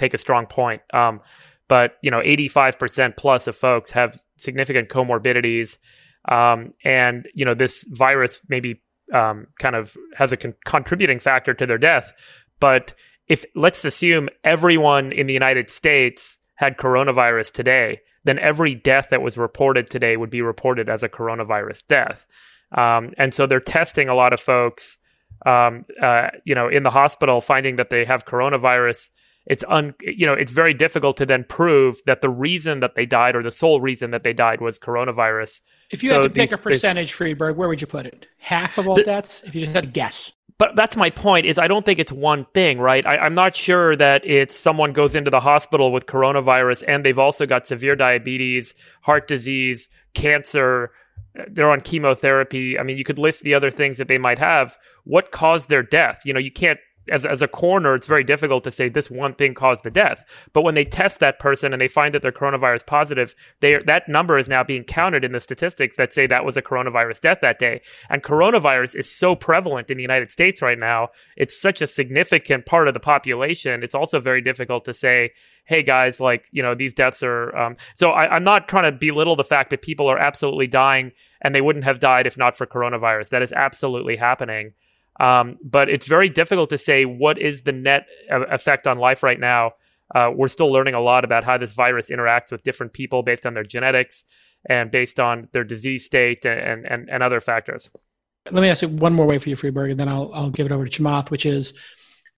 take a strong point. Um, but you know, 85% plus of folks have significant comorbidities, um, and you know, this virus maybe um, kind of has a con- contributing factor to their death. But if let's assume everyone in the United States had coronavirus today, then every death that was reported today would be reported as a coronavirus death. Um, and so they're testing a lot of folks, um, uh, you know, in the hospital, finding that they have coronavirus it's un you know it's very difficult to then prove that the reason that they died or the sole reason that they died was coronavirus. If you so had to pick these, a percentage, Friedberg, where would you put it? Half of all the, deaths? If you just had to guess. But that's my point. Is I don't think it's one thing, right? I, I'm not sure that it's someone goes into the hospital with coronavirus and they've also got severe diabetes, heart disease, cancer, they're on chemotherapy. I mean, you could list the other things that they might have. What caused their death? You know, you can't as, as a coroner, it's very difficult to say this one thing caused the death. But when they test that person and they find that they're coronavirus positive, they that number is now being counted in the statistics that say that was a coronavirus death that day. And coronavirus is so prevalent in the United States right now. It's such a significant part of the population. It's also very difficult to say, hey guys, like, you know, these deaths are. Um, so I, I'm not trying to belittle the fact that people are absolutely dying and they wouldn't have died if not for coronavirus. That is absolutely happening. Um, but it's very difficult to say what is the net effect on life right now. Uh, we're still learning a lot about how this virus interacts with different people based on their genetics and based on their disease state and, and, and other factors. Let me ask you one more way for you, Friedberg, and then I'll, I'll give it over to Chamath, which is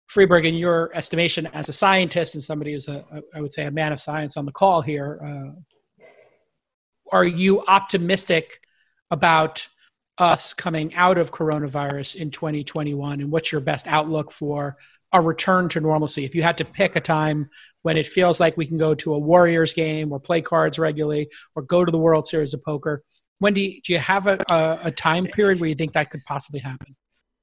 Friedberg, in your estimation as a scientist and somebody who's a, I would say, a man of science on the call here, uh, are you optimistic about us coming out of coronavirus in 2021 and what's your best outlook for a return to normalcy? If you had to pick a time when it feels like we can go to a warriors game or play cards regularly or go to the world series of poker when do you, do you have a, a, a time period where you think that could possibly happen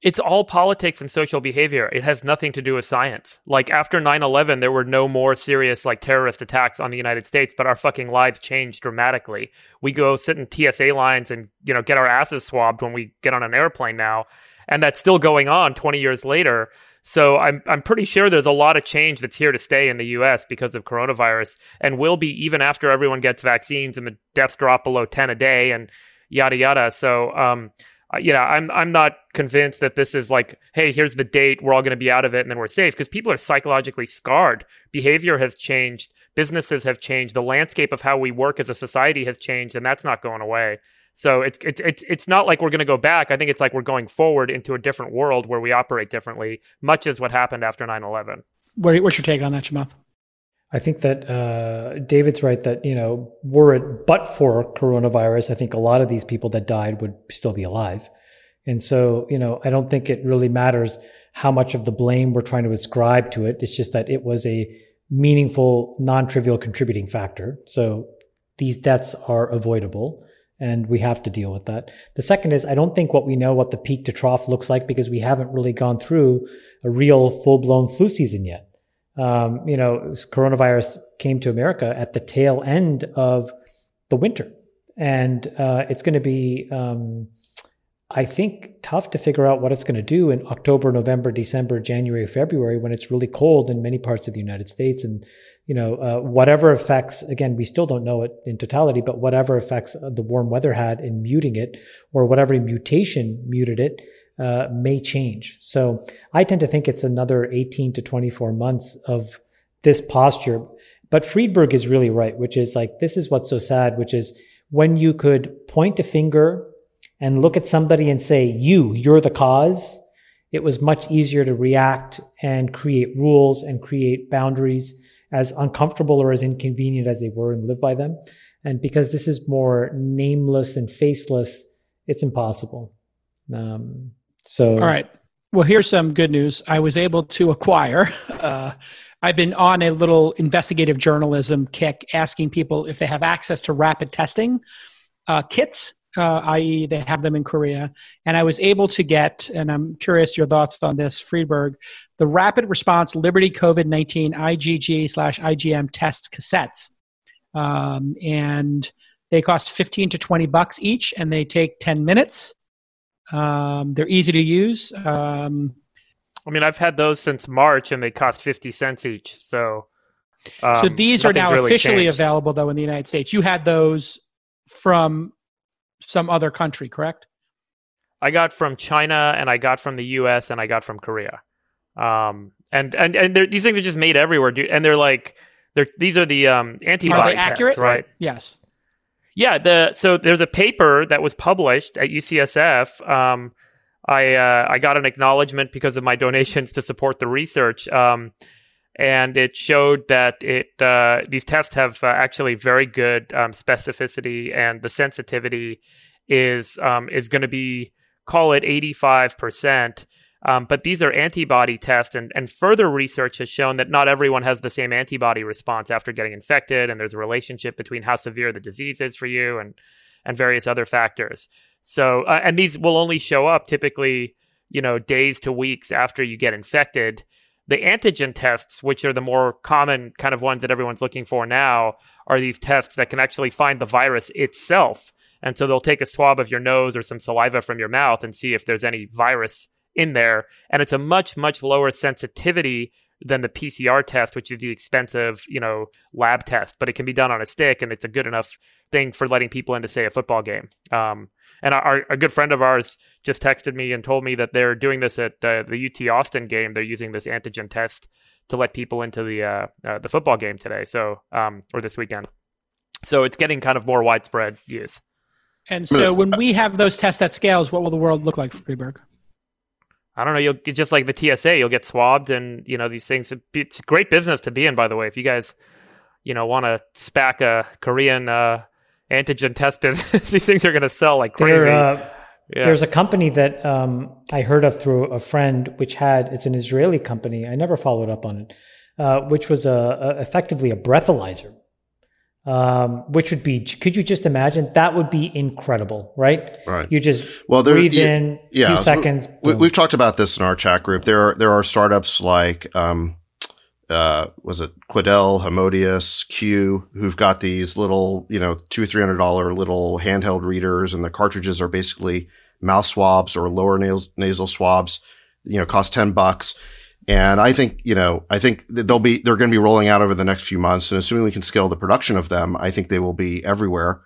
it's all politics and social behavior. It has nothing to do with science. Like after 9/11 there were no more serious like terrorist attacks on the United States, but our fucking lives changed dramatically. We go sit in TSA lines and, you know, get our asses swabbed when we get on an airplane now, and that's still going on 20 years later. So I'm I'm pretty sure there's a lot of change that's here to stay in the US because of coronavirus and will be even after everyone gets vaccines and the deaths drop below 10 a day and yada yada. So um Uh, you know, I'm I'm not convinced that this is like, hey, here's the date, we're all going to be out of it, and then we're safe because people are psychologically scarred. Behavior has changed, businesses have changed, the landscape of how we work as a society has changed, and that's not going away. So it's it's it's it's not like we're going to go back. I think it's like we're going forward into a different world where we operate differently, much as what happened after 9/11. What's your take on that, Chamath? I think that uh, David's right that, you know, were it but for coronavirus, I think a lot of these people that died would still be alive. And so, you know, I don't think it really matters how much of the blame we're trying to ascribe to it. It's just that it was a meaningful, non trivial contributing factor. So these deaths are avoidable and we have to deal with that. The second is I don't think what we know what the peak to trough looks like because we haven't really gone through a real full blown flu season yet. Um, you know, coronavirus came to America at the tail end of the winter, and uh, it's going to be, um, I think, tough to figure out what it's going to do in October, November, December, January, February when it's really cold in many parts of the United States, and you know, uh, whatever effects. Again, we still don't know it in totality, but whatever effects the warm weather had in muting it, or whatever mutation muted it uh, may change. So I tend to think it's another 18 to 24 months of this posture. But Friedberg is really right, which is like, this is what's so sad, which is when you could point a finger and look at somebody and say, you, you're the cause, it was much easier to react and create rules and create boundaries as uncomfortable or as inconvenient as they were and live by them. And because this is more nameless and faceless, it's impossible. Um, so, all right. Well, here's some good news. I was able to acquire. Uh, I've been on a little investigative journalism kick, asking people if they have access to rapid testing uh, kits, uh, i.e., they have them in Korea. And I was able to get, and I'm curious your thoughts on this, Friedberg, the Rapid Response Liberty COVID 19 IgG slash IgM test cassettes. Um, and they cost 15 to 20 bucks each, and they take 10 minutes. Um, they're easy to use. Um, I mean, I've had those since March, and they cost fifty cents each. So, um, so these are now really officially changed. available, though, in the United States. You had those from some other country, correct? I got from China, and I got from the U.S., and I got from Korea. Um, and and and these things are just made everywhere, dude. And they're like, they're these are the um, antibody are they accurate? Tests, right? Yes. Yeah, the so there's a paper that was published at UCSF. Um, I uh, I got an acknowledgement because of my donations to support the research, um, and it showed that it uh, these tests have uh, actually very good um, specificity, and the sensitivity is um, is going to be call it eighty five percent. Um, but these are antibody tests, and, and further research has shown that not everyone has the same antibody response after getting infected, and there's a relationship between how severe the disease is for you and and various other factors. So, uh, and these will only show up typically, you know, days to weeks after you get infected. The antigen tests, which are the more common kind of ones that everyone's looking for now, are these tests that can actually find the virus itself. And so they'll take a swab of your nose or some saliva from your mouth and see if there's any virus in there. And it's a much, much lower sensitivity than the PCR test, which is the expensive, you know, lab test. But it can be done on a stick, and it's a good enough thing for letting people into, say, a football game. Um, and our, a good friend of ours just texted me and told me that they're doing this at uh, the UT Austin game. They're using this antigen test to let people into the uh, uh, the football game today. So, um, or this weekend. So it's getting kind of more widespread use. And so, when we have those tests at scales, what will the world look like for Friedberg? I don't know. You'll get just like the TSA. You'll get swabbed, and you know these things. It's great business to be in, by the way. If you guys, you know, want to SPAC a Korean uh, antigen test business, these things are going to sell like crazy. Uh, yeah. There's a company that um, I heard of through a friend, which had it's an Israeli company. I never followed up on it, uh, which was a, a, effectively a breathalyzer um, which would be could you just imagine? That would be incredible right? Right. You just well there, breathe you, in yeah few seconds we, have talked about this in our chat group. There are there are startups like um, uh, was it Quidel, Homodius, Q, who've got these little, you know, two, three hundred dollar little handheld readers, and the cartridges are basically mouth swabs or lower nasal, nasal swabs. You know, cost ten bucks, and I think, you know, I think they'll be, they're going to be rolling out over the next few months. And assuming we can scale the production of them, I think they will be everywhere.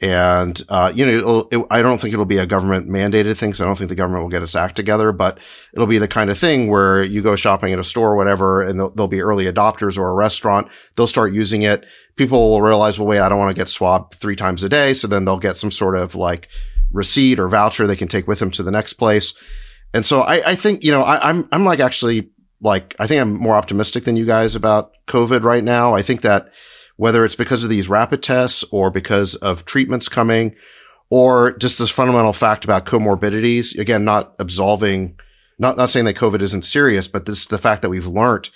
And, uh, you know, it, I don't think it'll be a government mandated thing. So I don't think the government will get its act together, but it'll be the kind of thing where you go shopping at a store or whatever, and there'll, be early adopters or a restaurant. They'll start using it. People will realize, well, wait, I don't want to get swabbed three times a day. So then they'll get some sort of like receipt or voucher they can take with them to the next place. And so I, I think, you know, I, I'm, I'm like actually like, I think I'm more optimistic than you guys about COVID right now. I think that whether it's because of these rapid tests or because of treatments coming or just this fundamental fact about comorbidities, again, not absolving, not, not saying that COVID isn't serious, but this, the fact that we've learned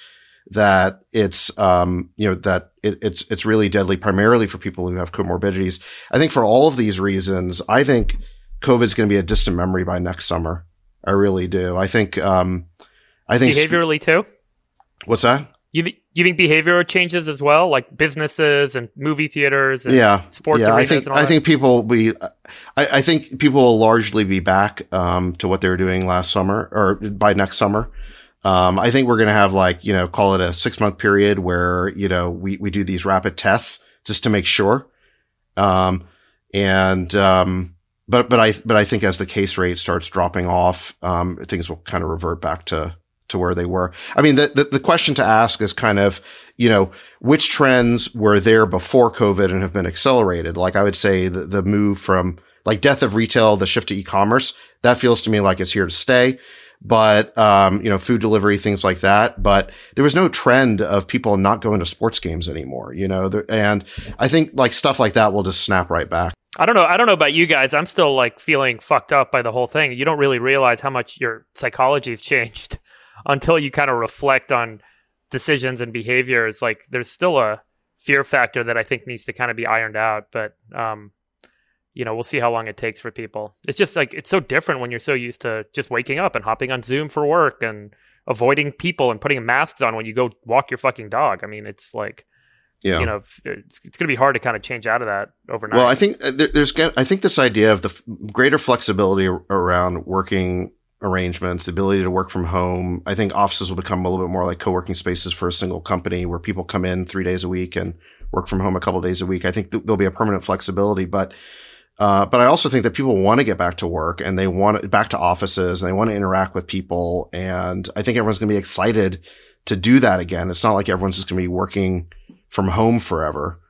that it's, um, you know, that it, it's, it's really deadly primarily for people who have comorbidities. I think for all of these reasons, I think COVID is going to be a distant memory by next summer. I really do. I think, um, I think behaviorally too. What's that? You th- do you think behavioral changes as well, like businesses and movie theaters? And yeah, sports yeah. I arenas think and all I that? think people will be. I, I think people will largely be back um, to what they were doing last summer or by next summer. Um, I think we're going to have like you know call it a six month period where you know we we do these rapid tests just to make sure. Um, and um, but but I but I think as the case rate starts dropping off, um, things will kind of revert back to to where they were. I mean, the, the the question to ask is kind of you know which trends were there before COVID and have been accelerated. Like I would say the the move from like death of retail, the shift to e-commerce, that feels to me like it's here to stay but um, you know, food delivery, things like that. But there was no trend of people not going to sports games anymore, you know. And I think like stuff like that will just snap right back. I don't know. I don't know about you guys. I'm still like feeling fucked up by the whole thing. You don't really realize how much your psychology has changed until you kind of reflect on decisions and behaviors. Like there's still a fear factor that I think needs to kind of be ironed out. But um, you know, we'll see how long it takes for people. It's just like it's so different when you're so used to just waking up and hopping on Zoom for work and avoiding people and putting masks on when you go walk your fucking dog. I mean, it's like Yeah. you know, it's, it's going to be hard to kind of change out of that overnight. Well, I think uh, there, there's I think this idea of the f- greater flexibility around working arrangements, the ability to work from home. I think offices will become a little bit more like co-working spaces for a single company where people come in three days a week and work from home a couple days a week. I think th- there'll be a permanent flexibility, but uh, but I also think that people want to get back to work and they want back to offices and they want to interact with people. And I think everyone's going to be excited to do that again. It's not like everyone's just going to be working from home forever.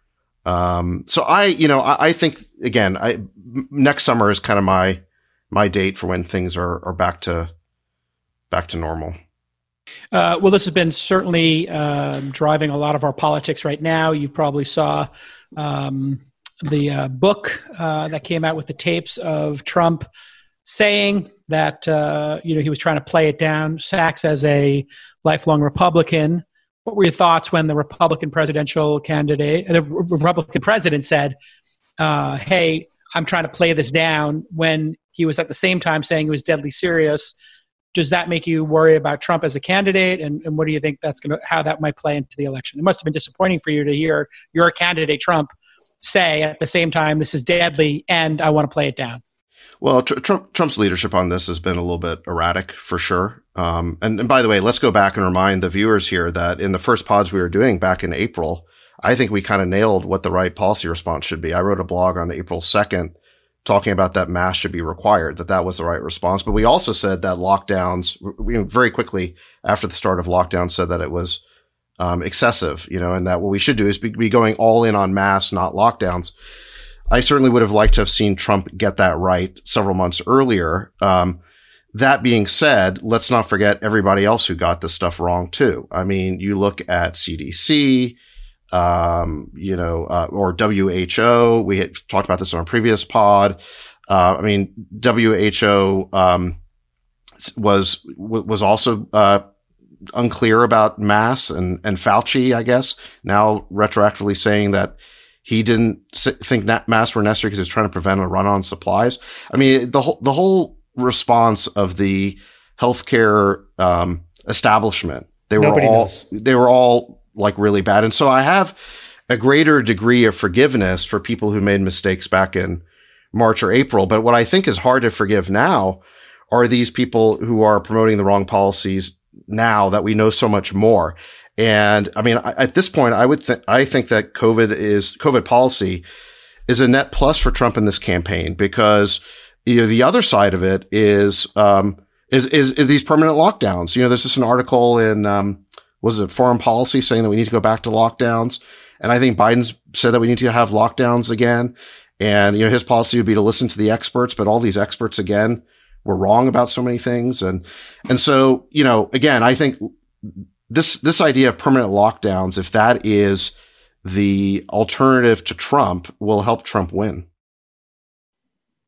Um, so I, you know, I, I think again, I next summer is kind of my my date for when things are are back to back to normal. Uh, well, this has been certainly um, driving a lot of our politics right now. You probably saw um, the uh, book uh, that came out with the tapes of Trump saying that uh, you know he was trying to play it down. Sacks as a lifelong Republican. What were your thoughts when the Republican presidential candidate, the Republican president, said, uh, "Hey, I'm trying to play this down," when he was at the same time saying he was deadly serious? does that make you worry about Trump as a candidate? And, and what do you think that's going to, how that might play into the election? It must have been disappointing for you to hear your candidate Trump say at the same time, this is deadly and I want to play it down. Well, tr- Trump, Trump's leadership on this has been a little bit erratic for sure. Um, and, and by the way, let's go back and remind the viewers here that in the first pods we were doing back in April, I think we kind of nailed what the right policy response should be. I wrote a blog on April 2nd talking about that mask should be required, that that was the right response. But we also said that lockdowns, we very quickly after the start of lockdown said that it was um, excessive, you know, and that what we should do is be, be going all in on masks, not lockdowns. I certainly would have liked to have seen Trump get that right several months earlier. Um, that being said, let's not forget everybody else who got this stuff wrong too. I mean, you look at CDC, um, you know, uh, or WHO. We had talked about this on a previous pod. Uh, I mean, WHO um, was was also uh, unclear about masks, and and Fauci, I guess, now retroactively saying that he didn't think that masks were necessary because he was trying to prevent a run on supplies. I mean, the whole the whole response of the healthcare um, establishment they were Nobody all knows. they were all like really bad, and so I have a greater degree of forgiveness for people who made mistakes back in March or April. But what I think is hard to forgive now are these people who are promoting the wrong policies now that we know so much more. And I mean, at this point, I would think, I think that COVID is, COVID policy is a net plus for Trump in this campaign because, you know, the other side of it is, um, is, is, is these permanent lockdowns. You know, there's just an article in, um, was it foreign policy saying that we need to go back to lockdowns? And I think Biden's said that we need to have lockdowns again. And, you know, his policy would be to listen to the experts, but all these experts again were wrong about so many things. And, and so, you know, again, I think this, this idea of permanent lockdowns, if that is the alternative to Trump, will help Trump win.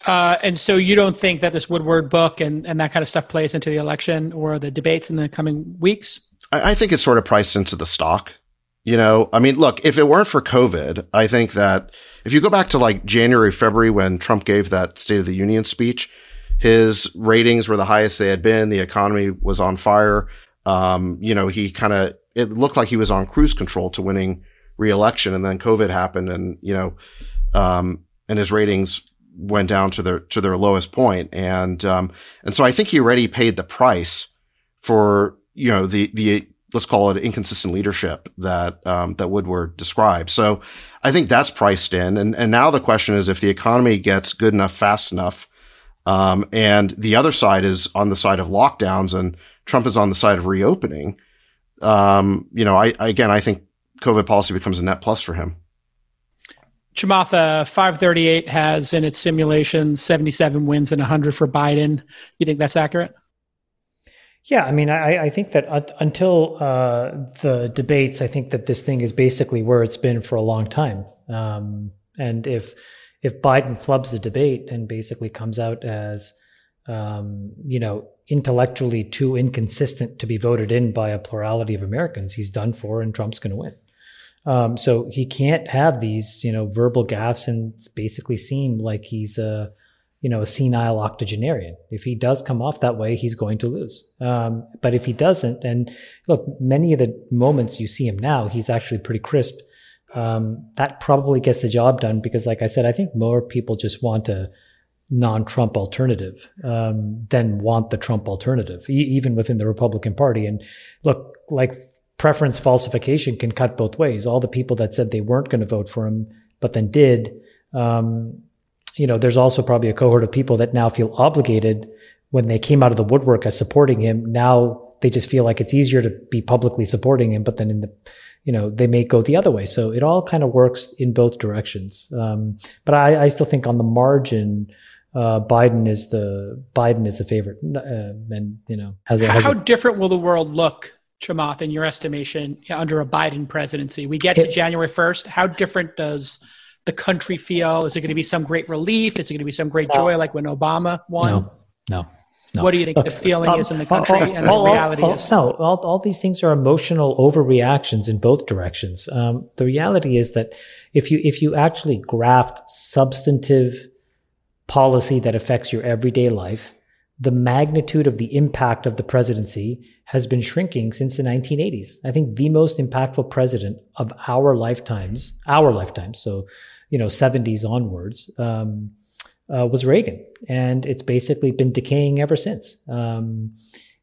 Uh, and so you don't think that this Woodward book and, and that kind of stuff plays into the election or the debates in the coming weeks? I, I think it's sort of priced into the stock. You know, I mean, look, if it weren't for COVID, I think that if you go back to like January, February, when Trump gave that State of the Union speech, his ratings were the highest they had been. The economy was on fire. Um, you know, he kind of it looked like he was on cruise control to winning reelection, and then COVID happened, and you know, um, and his ratings went down to their to their lowest point, and um, and so I think he already paid the price for you know the the let's call it inconsistent leadership that um, that Woodward described. So I think that's priced in, and and now the question is if the economy gets good enough fast enough, um, and the other side is on the side of lockdowns, and Trump is on the side of reopening. Um, you know, I, I again I think COVID policy becomes a net plus for him. Chamatha 538 has in its simulation 77 wins and 100 for Biden. You think that's accurate? Yeah, I mean, I, I think that uh, until uh, the debates, I think that this thing is basically where it's been for a long time. Um, and if if Biden flubs the debate and basically comes out as um, you know intellectually too inconsistent to be voted in by a plurality of Americans, he's done for, and Trump's going to win. Um, so he can't have these, you know, verbal gaffes and basically seem like he's a, you know, a senile octogenarian. If he does come off that way, he's going to lose. Um, but if he doesn't, and look, many of the moments you see him now, he's actually pretty crisp. Um, that probably gets the job done because, like I said, I think more people just want a non-Trump alternative um, than want the Trump alternative, e- even within the Republican Party. And look, like preference falsification can cut both ways. All the people that said they weren't going to vote for him, but then did, um, you know, there's also probably a cohort of people that now feel obligated when they came out of the woodwork as supporting him. Now they just feel like it's easier to be publicly supporting him, but then in the, you know, they may go the other way. So it all kind of works in both directions. Um, but I, I, still think on the margin, uh, Biden is the Biden is the favorite, uh, and you know, has a, has how a, different will the world look Chamath, in your estimation, under a Biden presidency? We get to January 1st. How different does the country feel? Is it going to be some great relief? Is it going to be some great joy like when Obama won? No, no. No. What do you think the feeling um, is in the country all, and all, the reality all, is? No, all, all these things are emotional overreactions in both directions. Um, the reality is that if you if you actually graft substantive policy that affects your everyday life, the magnitude of the impact of the presidency has been shrinking since the 1980s. I think the most impactful president of our lifetimes, our lifetimes, so, you know, 70s onwards, um, uh, was Reagan. And it's basically been decaying ever since. Um,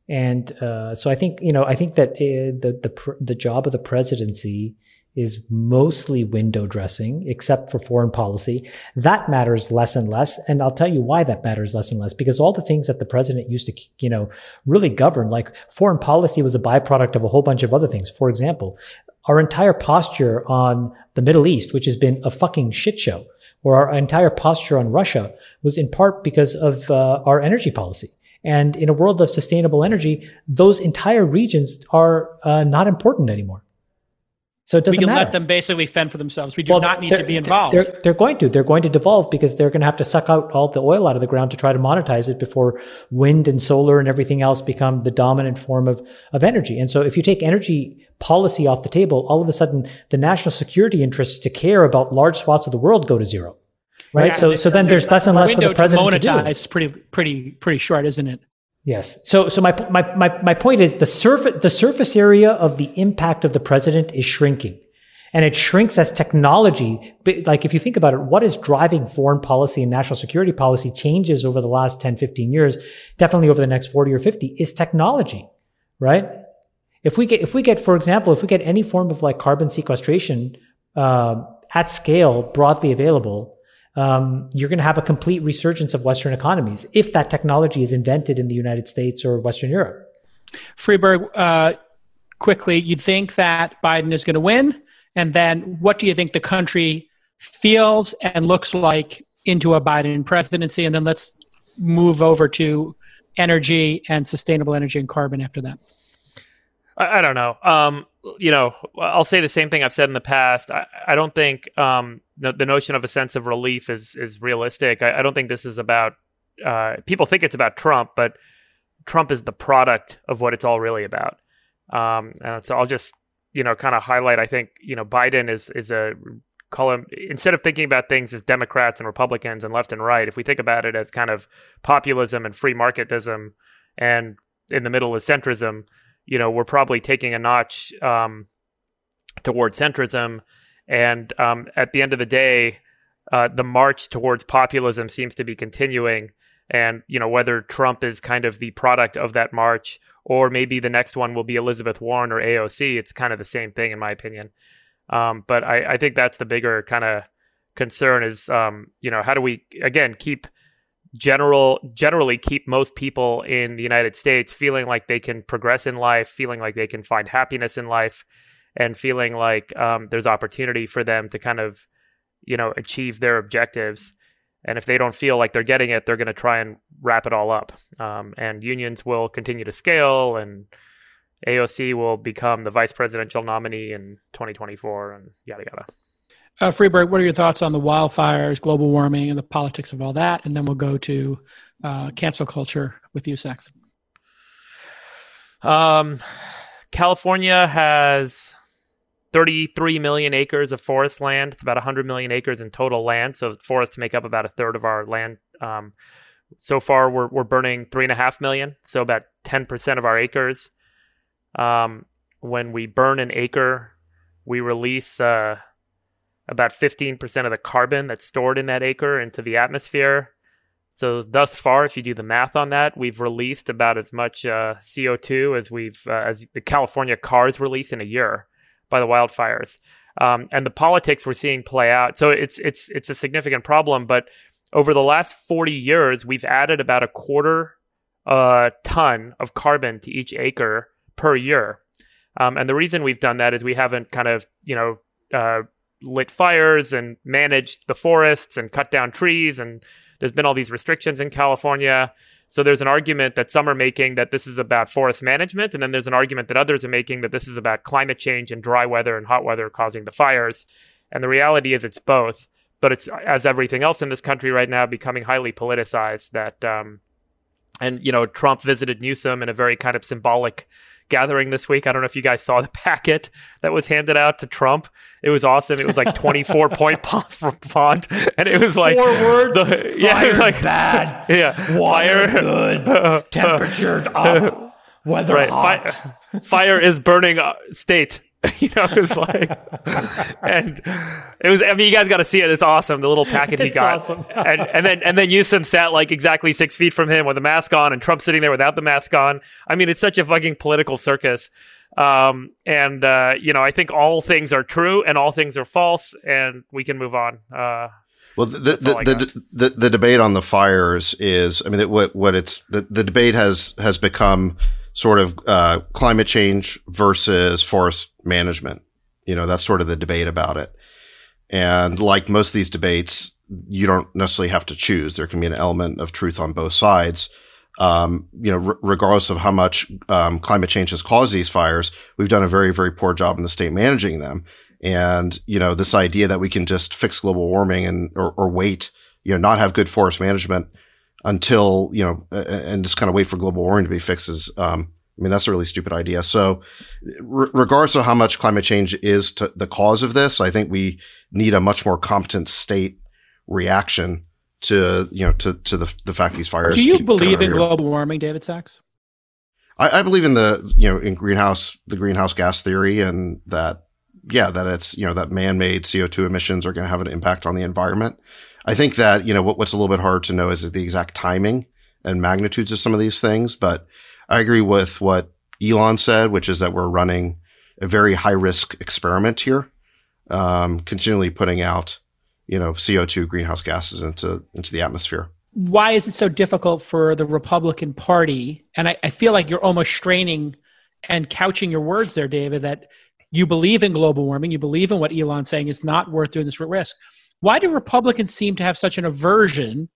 and uh, so I think, you know, I think that uh, the, the, the job of the presidency is mostly window dressing, except for foreign policy. That matters less and less. And I'll tell you why that matters less and less, because all the things that the president used to, you know, really govern, like foreign policy was a byproduct of a whole bunch of other things. For example, our entire posture on the Middle East, which has been a fucking shit show, or our entire posture on Russia was in part because of uh, our energy policy. And in a world of sustainable energy, those entire regions are uh, not important anymore. So it doesn't we can matter. let them basically fend for themselves. We do well, not need to be involved. They're, they're, going to. They're going to devolve because they're going to have to suck out all the oil out of the ground to try to monetize it before wind and solar and everything else become the dominant form of, of energy. And so if you take energy policy off the table, all of a sudden the national security interests to care about large swaths of the world go to zero. Right. Yeah, so, so then there's, there's less and less for the president to, to do. It's pretty, pretty, pretty short, isn't it? Yes. So, so my, my, my, my point is the surface, the surface area of the impact of the president is shrinking. And it shrinks as technology. Like if you think about it, what is driving foreign policy and national security policy changes over the last 10, 15 years, definitely over the next 40 or 50 is technology, right? If we get, if we get, for example, if we get any form of like carbon sequestration, uh, at scale, broadly available, um, you're going to have a complete resurgence of Western economies if that technology is invented in the United States or Western Europe. Friedberg, uh, quickly, you'd think that Biden is going to win, and then what do you think the country feels and looks like into a Biden presidency, and then let's move over to energy and sustainable energy and carbon after that. I, I don't know. Um, you know, I'll say the same thing I've said in the past. I, I don't think um, the, the, notion of a sense of relief is is realistic. I, I don't think this is about. Uh, people think it's about Trump, but Trump is the product of what it's all really about. Um, and so I'll just you know kind of highlight. I think you know Biden is is a call him instead of thinking about things as Democrats and Republicans and left and right. If we think about it as kind of populism and free marketism, and in the middle is centrism, you know, we're probably taking a notch um, toward centrism. And um, at the end of the day, uh, the march towards populism seems to be continuing. And, you know, whether Trump is kind of the product of that march or maybe the next one will be Elizabeth Warren or AOC, it's kind of the same thing, in my opinion. Um, but I, I, think that's the bigger kind of concern is, um, you know, how do we, again, keep general generally keep most people in the United States feeling like they can progress in life, feeling like they can find happiness in life, and feeling like um, there's opportunity for them to kind of, you know, achieve their objectives. And if they don't feel like they're getting it, they're going to try and wrap it all up. Um, and unions will continue to scale, and AOC will become the vice presidential nominee in 2024, and yada yada. Uh, Friedberg, what are your thoughts on the wildfires, global warming, and the politics of all that? And then we'll go to uh, cancel culture with you, Sacks. Um, California has 33 million acres of forest land. It's about 100 million acres in total land. So forests make up about a third of our land. Um, so far, we're, we're burning three and a half million, so about 10% of our acres. Um, when we burn an acre, we release uh, about 15% of the carbon that's stored in that acre into the atmosphere. So thus far, if you do the math on that, we've released about as much uh, CO2 as we've uh, as the California cars release in a year by the wildfires. Um, and the politics we're seeing play out. So it's it's it's a significant problem. But over the last 40 years, we've added about a quarter uh, ton of carbon to each acre per year. Um, and the reason we've done that is we haven't kind of you know uh, lit fires and managed the forests and cut down trees and there's been all these restrictions in California. So there's an argument that some are making that this is about forest management, and then there's an argument that others are making that this is about climate change and dry weather and hot weather causing the fires. And the reality is it's both, but it's as everything else in this country right now becoming highly politicized. That um, and you know Trump visited Newsom in a very kind of symbolic gathering this week. I don't know if you guys saw the packet that was handed out to Trump. It was awesome. It was like 24 point font, and it was like forward. The, yeah, it was like bad. Yeah, water fire good, temperature up, weather right. hot. Fire, fire is burning uh, state. you know, it was like, and it was. I mean, you guys got to see it. It's awesome. The little packet he it's got, awesome. and and then and then Newsom sat like exactly six feet from him with a mask on, and Trump sitting there without the mask on. I mean, it's such a fucking political circus. Um, and uh, you know, I think all things are true and all things are false, and we can move on. Uh, well, the the the, the, the, debate on the fires is, I mean, what what it's the, the debate has has become sort of uh, climate change versus forest management. You know, that's sort of the debate about it. And like most of these debates, you don't necessarily have to choose. There can be an element of truth on both sides. Um, you know, r- regardless of how much um, climate change has caused these fires, we've done a very, very poor job in the state managing them. And you know, this idea that we can just fix global warming and or, or wait, you know, not have good forest management until you know, and just kind of wait for global warming to be fixed is, um, I mean, that's a really stupid idea. So, r- regardless of how much climate change is to the cause of this, I think we need a much more competent state reaction to you know to to the the fact these fires. Do you believe in global warming, David Sacks? I, I believe in the you know in greenhouse the greenhouse gas theory and that yeah that it's you know that man made CO two emissions are going to have an impact on the environment. I think that, you know, what, what's a little bit hard to know is the exact timing and magnitudes of some of these things. But I agree with what Elon said, which is that we're running a very high risk experiment here, um, continually putting out, you know, CO2 greenhouse gases into, into the atmosphere. Why is it so difficult for the Republican Party? And I, I feel like you're almost straining and couching your words there, David, that you believe in global warming, you believe in what Elon's saying is not worth doing this for risk. Why do Republicans seem to have such an aversion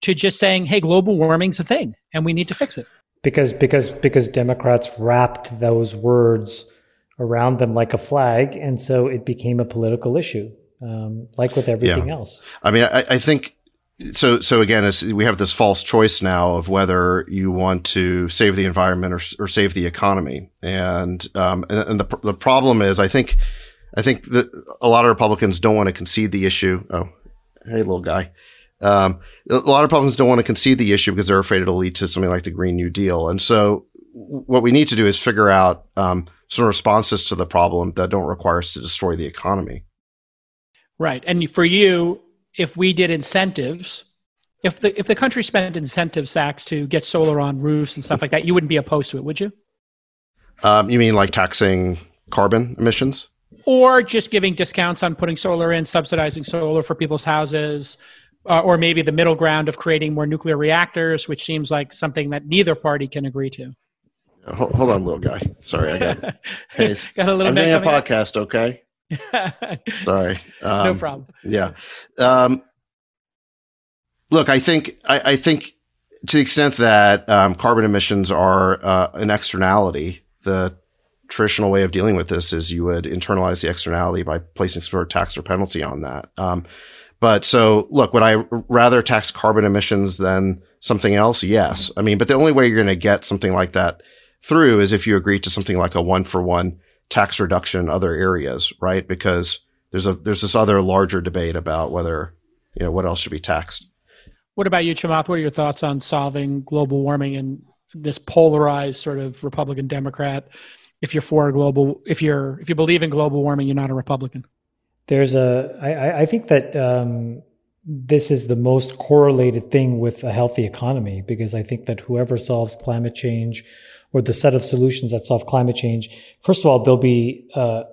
to just saying, "Hey, global warming's a thing, and we need to fix it"? Because because because Democrats wrapped those words around them like a flag, and so it became a political issue, um, like with everything yeah. else. I mean, I, I think so so again we have this false choice now of whether you want to save the environment or, or save the economy and um, and, and, the, the problem is i think I think that a lot of Republicans don't want to concede the issue. Oh, hey, little guy. Um, a lot of Republicans don't want to concede the issue because they're afraid it'll lead to something like the Green New Deal. And so what we need to do is figure out um, some responses to the problem that don't require us to destroy the economy. Right. And for you, if we did incentives, if the if the country spent incentive sacks to get solar on roofs and stuff like that, you wouldn't be opposed to it, would you? Um, you mean like taxing carbon emissions? Or just giving discounts on putting solar in, subsidizing solar for people's houses, uh, or maybe the middle ground of creating more nuclear reactors, which seems like something that neither party can agree to. Hold, hold on, little guy. Sorry, I got. got a little. I'm doing a podcast, okay? Sorry. Um, no problem. Yeah. Um, look, I think I, I, think to the extent that um, carbon emissions are uh, an externality, the traditional way of dealing with this is you would internalize the externality by placing some sort of tax or penalty on that. Um, but so look, would I rather tax carbon emissions than something else? Yes. I mean, but the only way you're going to get something like that through is if you agree to something like a one for one tax reduction in other areas, right? Because there's a there's this other larger debate about whether you know what else should be taxed. What about you, Chamath? What are your thoughts on solving global warming and this polarized sort of Republican Democrat? If you're for global, if you're if you believe in global warming, you're not a Republican. There's a I, I think that um, this is the most correlated thing with a healthy economy because I think that whoever solves climate change or the set of solutions that solve climate change, first of all, they'll be uh,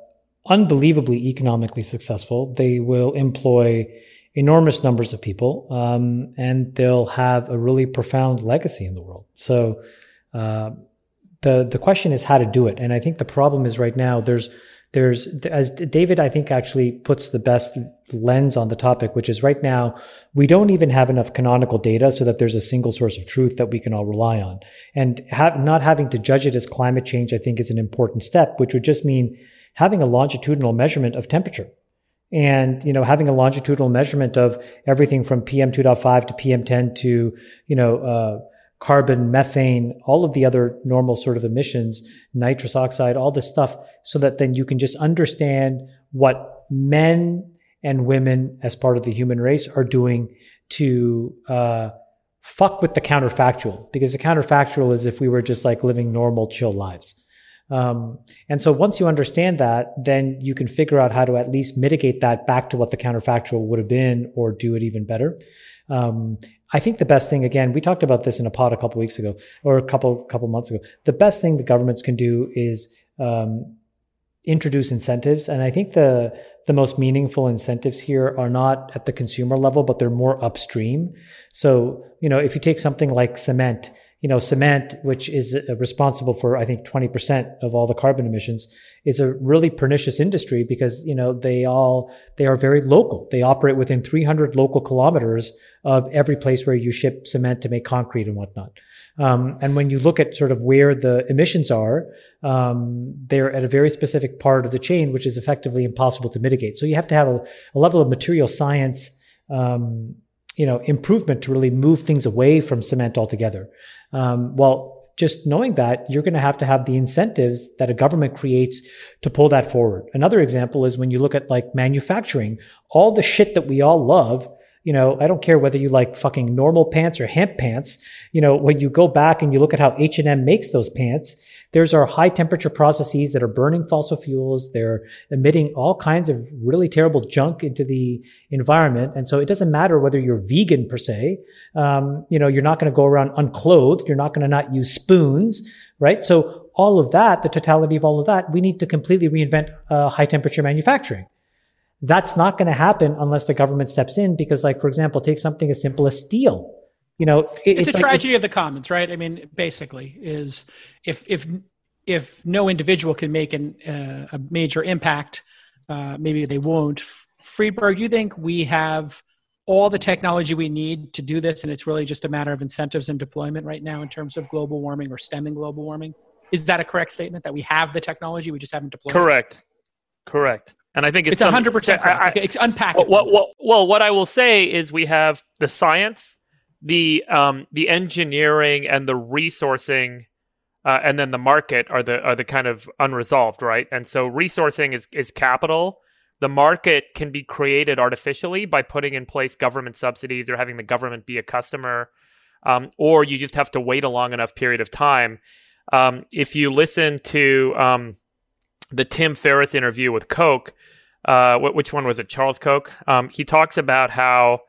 unbelievably economically successful. They will employ enormous numbers of people, um, and they'll have a really profound legacy in the world. So, uh, the the question is how to do it. And I think the problem is right now there's there's as David I think actually puts the best lens on the topic, which is right now we don't even have enough canonical data so that there's a single source of truth that we can all rely on. And ha- not having to judge it as climate change, I think, is an important step, which would just mean having a longitudinal measurement of temperature and you know having a longitudinal measurement of everything from pm 2.5 to pm 10 to you know uh, carbon methane all of the other normal sort of emissions nitrous oxide all this stuff so that then you can just understand what men and women as part of the human race are doing to uh, fuck with the counterfactual because the counterfactual is if we were just like living normal chill lives um, and so once you understand that, then you can figure out how to at least mitigate that back to what the counterfactual would have been or do it even better. Um, I think the best thing, again, we talked about this in a pod a couple weeks ago or a couple couple months ago. The best thing the governments can do is um, introduce incentives, and I think the the most meaningful incentives here are not at the consumer level, but they're more upstream. So, you know, if you take something like cement, you know, cement, which is uh, responsible for, I think, 20% of all the carbon emissions, is a really pernicious industry because, you know, they all, they are very local. They operate within 300 local kilometers of every place where you ship cement to make concrete and whatnot. Um, and when you look at sort of where the emissions are, um, they're at a very specific part of the chain, which is effectively impossible to mitigate. So you have to have a, a level of material science um, you know, improvement to really move things away from cement altogether. Um, well, just knowing that you're going to have to have the incentives that a government creates to pull that forward. Another example is when you look at like manufacturing, all the shit that we all love you know, I don't care whether you like fucking normal pants or hemp pants. You know, when you go back and you look at how H&M makes those pants, there's our high temperature processes that are burning fossil fuels. They're emitting all kinds of really terrible junk into the environment. And so it doesn't matter whether you're vegan per se. Um, you know, you're not going to go around unclothed. You're not going to not use spoons, right? So all of that, the totality of all of that, we need to completely reinvent uh, high temperature manufacturing. That's not going to happen unless the government steps in because, like, for example, take something as simple as steel. You know, it, it's, it's, a like tragedy of the commons, right? I mean, basically, is if if if no individual can make an, uh, a major impact, uh, maybe they won't. Friedberg, you think we have all the technology we need to do this, and it's really just a matter of incentives and deployment right now in terms of global warming or stemming global warming? Is that a correct statement that we have the technology, we just haven't deployed? Correct. It? Correct. And I think it's hundred percent. Unpack it. Well, well, well, what I will say is we have the science, the um, the engineering, and the resourcing, uh, and then the market are the are the kind of unresolved, right? And so resourcing is is capital. The market can be created artificially by putting in place government subsidies or having the government be a customer, um, or you just have to wait a long enough period of time Um, if you listen to um, the Tim Ferriss interview with Koch, uh, which one was it? Charles Koch. Um, he talks about how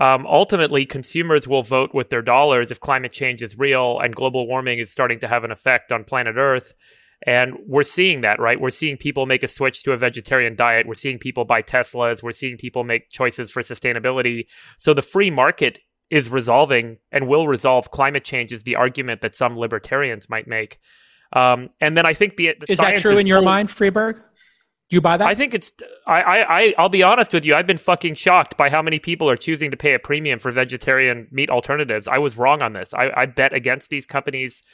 um, ultimately consumers will vote with their dollars if climate change is real and global warming is starting to have an effect on planet Earth. And we're seeing that, right? We're seeing people make a switch to a vegetarian diet. We're seeing people buy Teslas. We're seeing people make choices for sustainability. So the free market is resolving and will resolve climate change is the argument that some libertarians might make. Um, and then I think the, the is that true in your mind, Friedberg? Do you buy that? I think it's. I, I. I'll be honest with you. I've been fucking shocked by how many people are choosing to pay a premium for vegetarian meat alternatives. I was wrong on this. I, I bet against these companies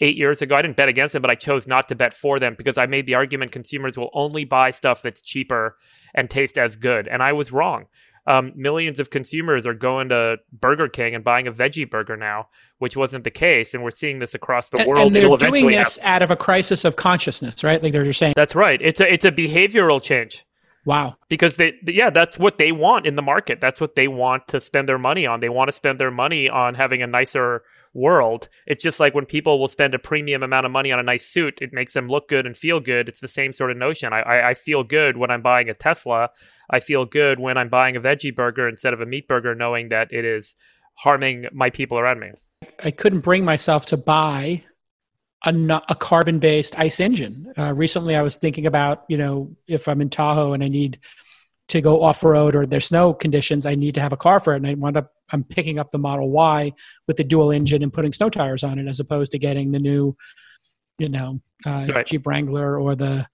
eight years ago. I didn't bet against them, but I chose not to bet for them because I made the argument consumers will only buy stuff that's cheaper and taste as good, and I was wrong um, millions of consumers are going to Burger King and buying a veggie burger now, which wasn't the case, and we're seeing this across the and, world. And they're It'll doing this out of a crisis of consciousness, right? Like they're just saying that's right. It's a it's a behavioral change. Wow. Because they, yeah, that's what they want in the market. That's what they want to spend their money on. They want to spend their money on having a nicer world. It's just like when people will spend a premium amount of money on a nice suit, it makes them look good and feel good. It's the same sort of notion. I, I, I feel good when I'm buying a Tesla. I feel good when I'm buying a veggie burger instead of a meat burger, knowing that it is harming my people around me. I couldn't bring myself to buy a, a carbon based ICE engine. Uh, recently, I was thinking about, you know, if I'm in Tahoe and I need to go off road or there's snow conditions, I need to have a car for it. And I wound up I'm picking up the Model Y with the dual engine and putting snow tires on it, as opposed to getting the new, you know, uh, right. Jeep Wrangler or the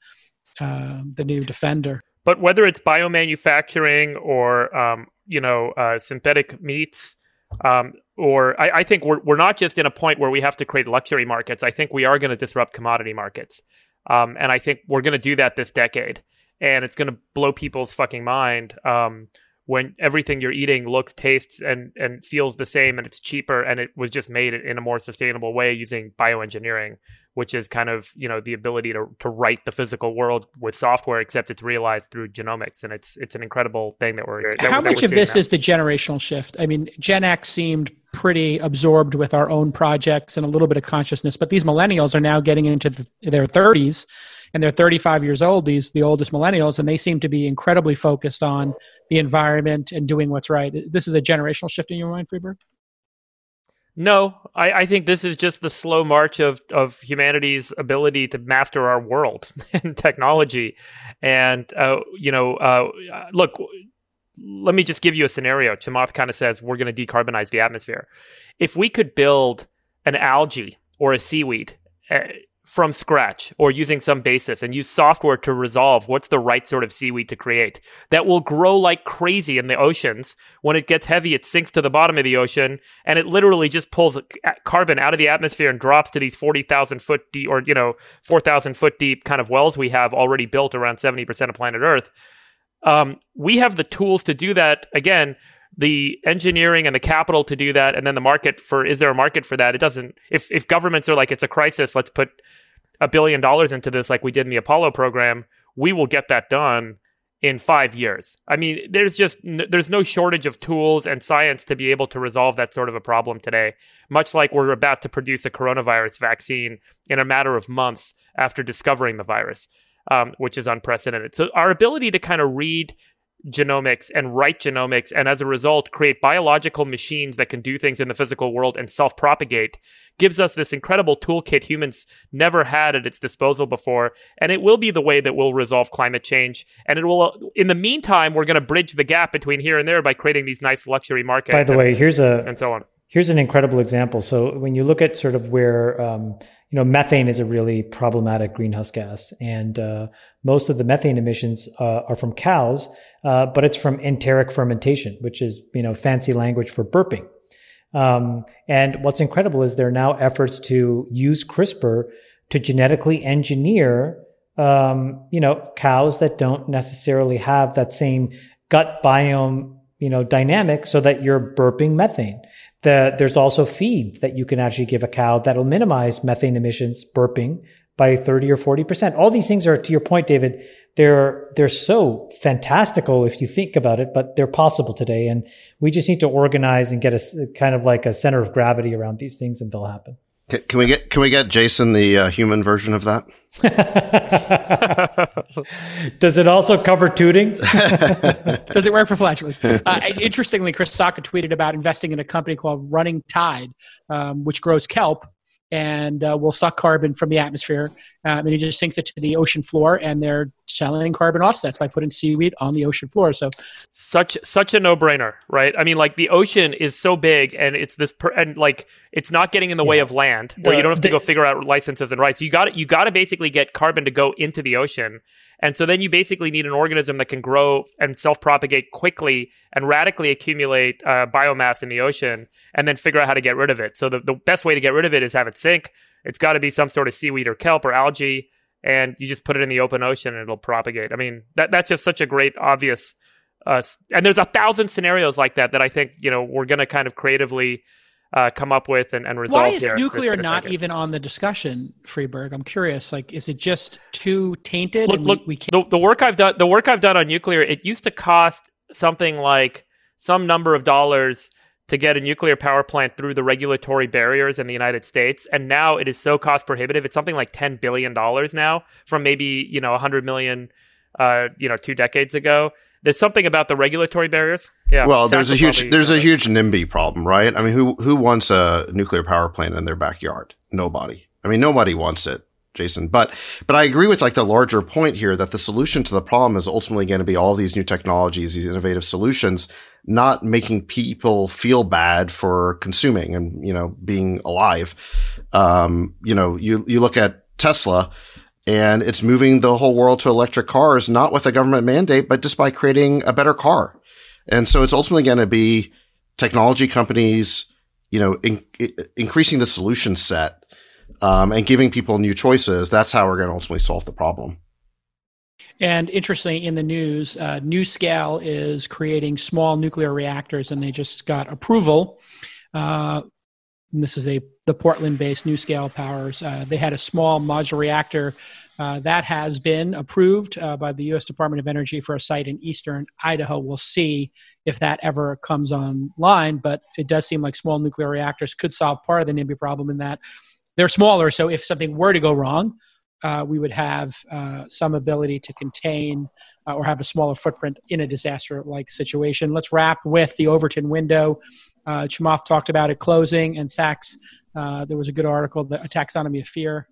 uh, the new Defender. But whether it's biomanufacturing or um, you know uh, synthetic meats, um, or I, I, think we're we're not just in a point where we have to create luxury markets. I think we are going to disrupt commodity markets, um, and I think we're going to do that this decade, and it's going to blow people's fucking mind. Um, when everything you're eating looks, tastes, and and feels the same, and it's cheaper, and it was just made in a more sustainable way using bioengineering, which is kind of you know the ability to to write the physical world with software, except it's realized through genomics, and it's it's an incredible thing that we're. That, How that much of this now. is the generational shift? I mean, Gen X seemed pretty absorbed with our own projects and a little bit of consciousness, but these millennials are now getting into the, their 30s and they're 35 years old these the oldest millennials and they seem to be incredibly focused on the environment and doing what's right this is a generational shift in your mind Friedberg no, I, I, think this is just the slow march of, of humanity's ability to master our world and technology. And, uh, you know, uh, look, let me just give you a scenario. Chamath kind of says we're going to decarbonize the atmosphere. If we could build an algae or a seaweed uh, from scratch or using some basis and use software to resolve what's the right sort of seaweed to create that will grow like crazy in the oceans. When it gets heavy, it sinks to the bottom of the ocean and it literally just pulls carbon out of the atmosphere and drops to these 40,000 foot deep or, you know, 4,000 foot deep kind of wells we have already built around 70% of planet Earth. Um, we have the tools to do that again the engineering and the capital to do that and then the market for is there a market for that it doesn't if if governments are like it's a crisis let's put a billion dollars into this like we did in the apollo program we will get that done in 5 years i mean there's just there's no shortage of tools and science to be able to resolve that sort of a problem today much like we're about to produce a coronavirus vaccine in a matter of months after discovering the virus um, which is unprecedented. So our ability to kind of read genomics and write genomics and as a result create biological machines that can do things in the physical world and self-propagate gives us this incredible toolkit humans never had at its disposal before and it will be the way that we'll resolve climate change. And it will in the meantime we're going to bridge the gap between here and there by creating these nice luxury markets by the and, way here's a and so on. here's an incredible example. So when you look at sort of where um, you know, methane is a really problematic greenhouse gas, and uh, most of the methane emissions uh, are from cows, uh, but it's from enteric fermentation, which is you know fancy language for burping. Um, and what's incredible is there are now efforts to use CRISPR to genetically engineer, um, you know, cows that don't necessarily have that same gut biome, you know, dynamic, so that you're burping methane. The, there's also feed that you can actually give a cow that'll minimize methane emissions, burping by 30 or 40%. All these things are, to your point, David, they're, they're so fantastical if you think about it, but they're possible today. And we just need to organize and get a kind of like a center of gravity around these things and they'll happen. Can, can we get can we get Jason the uh, human version of that? Does it also cover tooting? Does it work for flatulence? Uh, interestingly, Chris Sacca tweeted about investing in a company called Running Tide, um, which grows kelp and uh, will suck carbon from the atmosphere. Um, and he just sinks it to the ocean floor, and they're selling carbon offsets by putting seaweed on the ocean floor. So such such a no brainer, right? I mean, like the ocean is so big, and it's this per- and like it's not getting in the yeah. way of land, where the, you don't have to the, go figure out licenses and rights. You got you got to basically get carbon to go into the ocean, and so then you basically need an organism that can grow and self propagate quickly and radically accumulate uh, biomass in the ocean, and then figure out how to get rid of it. So the, the best way to get rid of it is have it sink. It's got to be some sort of seaweed or kelp or algae and you just put it in the open ocean and it'll propagate. I mean, that that's just such a great obvious. Uh, and there's a thousand scenarios like that that I think you know we're going to kind of creatively uh, come up with and, and resolve. Why is nuclear not even on the discussion, Friedberg? I'm curious. Like, is it just too tainted? Look, look we, we the, the work I've done. The work I've done on nuclear. It used to cost something like some number of dollars to get a nuclear power plant through the regulatory barriers in the United States. And now it is so cost prohibitive. It's something like $10 billion now from maybe, you know, 100 million, uh, you know, two decades ago. There's something about the regulatory barriers. Yeah. Well, there's a huge, there's a huge NIMBY problem, right? I mean, who, who wants a nuclear power plant in their backyard? Nobody. I mean, nobody wants it. Jason. But but I agree with like the larger point here that the solution to the problem is ultimately going to be all these new technologies, these innovative solutions not making people feel bad for consuming and you know being alive. Um, you know, you you look at Tesla, and it's moving the whole world to electric cars, not with a government mandate, but just by creating a better car. And so it's ultimately going to be technology companies, you know, in, in, increasing the solution set um, and giving people new choices. That's how we're going to ultimately solve the problem. And interestingly, in the news, uh, NuScale is creating small nuclear reactors, and they just got approval. Uh, this is a the Portland-based NuScale Powers. Uh, they had a small modular reactor uh, that has been approved uh, by the U.S. Department of Energy for a site in eastern Idaho. We'll see if that ever comes online, but it does seem like small nuclear reactors could solve part of the NIMBY problem in that they're smaller. So if something were to go wrong, uh, we would have uh, some ability to contain uh, or have a smaller footprint in a disaster like situation. Let's wrap with the Overton window. Uh, Chamath talked about it closing, and Sacks, uh, there was a good article, the, A Taxonomy of Fear.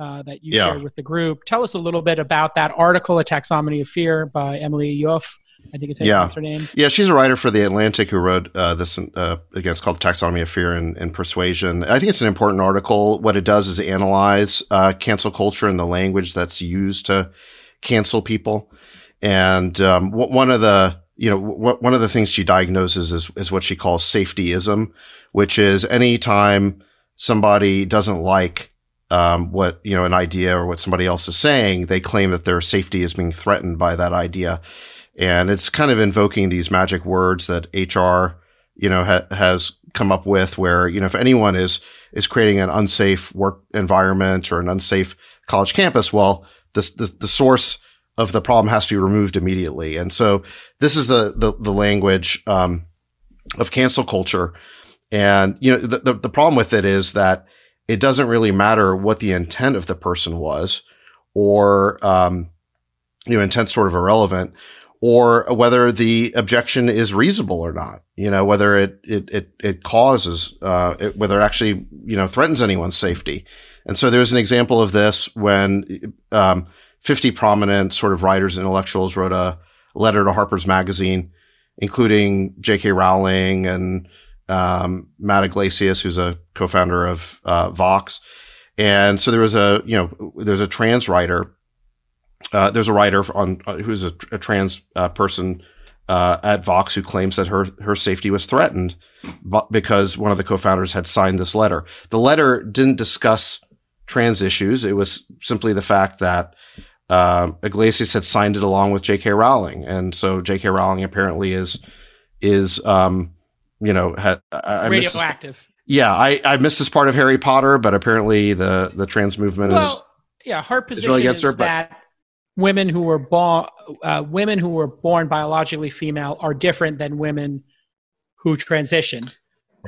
Uh, that you yeah. shared with the group. Tell us a little bit about that article, A Taxonomy of Fear by Emily Yoffe. I think it's yeah. her name. Yeah, she's a writer for The Atlantic who wrote uh, this, uh, again, it's called Taxonomy of Fear and, and, Persuasion. I think it's an important article. What it does is analyze uh, cancel culture and the language that's used to cancel people. And um, one of the, you know, w- one of the things she diagnoses is, is what she calls safetyism, which is anytime somebody doesn't like um, what you know an idea or what somebody else is saying, they claim that their safety is being threatened by that idea and it's kind of invoking these magic words that HR, you know, ha- has come up with where, you know, if anyone is, is creating an unsafe work environment or an unsafe college campus, well, the, the, the source of the problem has to be removed immediately. And so this is the, the, the language, um, of cancel culture. And, you know, the, the, the problem with it is that it doesn't really matter what the intent of the person was or, um, you know, intent sort of irrelevant or whether the objection is reasonable or not. You know, whether it it it, it causes uh, it, whether it actually you know threatens anyone's safety. And so there's an example of this when um, 50 prominent sort of writers and intellectuals wrote a letter to Harper's Magazine, including J.K. Rowling and um, Matt Yglesias, who's a co-founder of uh, Vox. And so there was a, you know, there's a trans writer uh, there's a writer on uh, who's a, a trans uh, person uh, at Vox who claims that her her safety was threatened because one of the co-founders had signed this letter. The letter didn't discuss trans issues. It was simply the fact that uh, Yglesias had signed it along with J.K. Rowling, and so J.K. Rowling apparently is is um, you know ha- I, radioactive. yeah, I, I missed this part of Harry Potter, but apparently the the trans movement well, is yeah, her position is, really against her, that women who were born uh, women who were born biologically female are different than women who transition.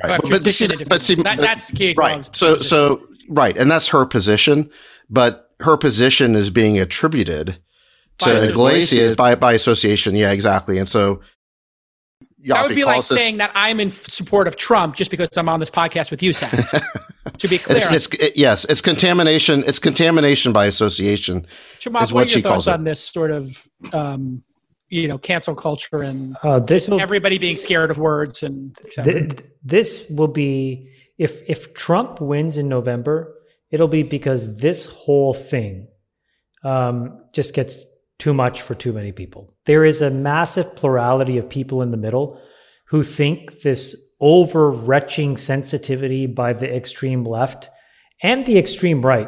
Right. But, But, but see, but see, that, that's Kia right. So, position. so right, and that's her position. But her position is being attributed to. Yglesias by by association. Yeah, exactly. And so, that would be like this- saying that I'm in support of Trump just because I'm on this podcast with you, Sacks. to be clear, It's, it's it- yes, it's contamination. It's contamination by association. Chamath, is what what are your she calls thoughts it. on this sort of, um, you know, cancel culture and Uh, this will everybody being scared of words and et cetera? Th- th- this will be if if Trump wins in November, it'll be because this whole thing um, just gets too much for too many people. There is a massive plurality of people in the middle who think this overretching sensitivity by the extreme left and the extreme right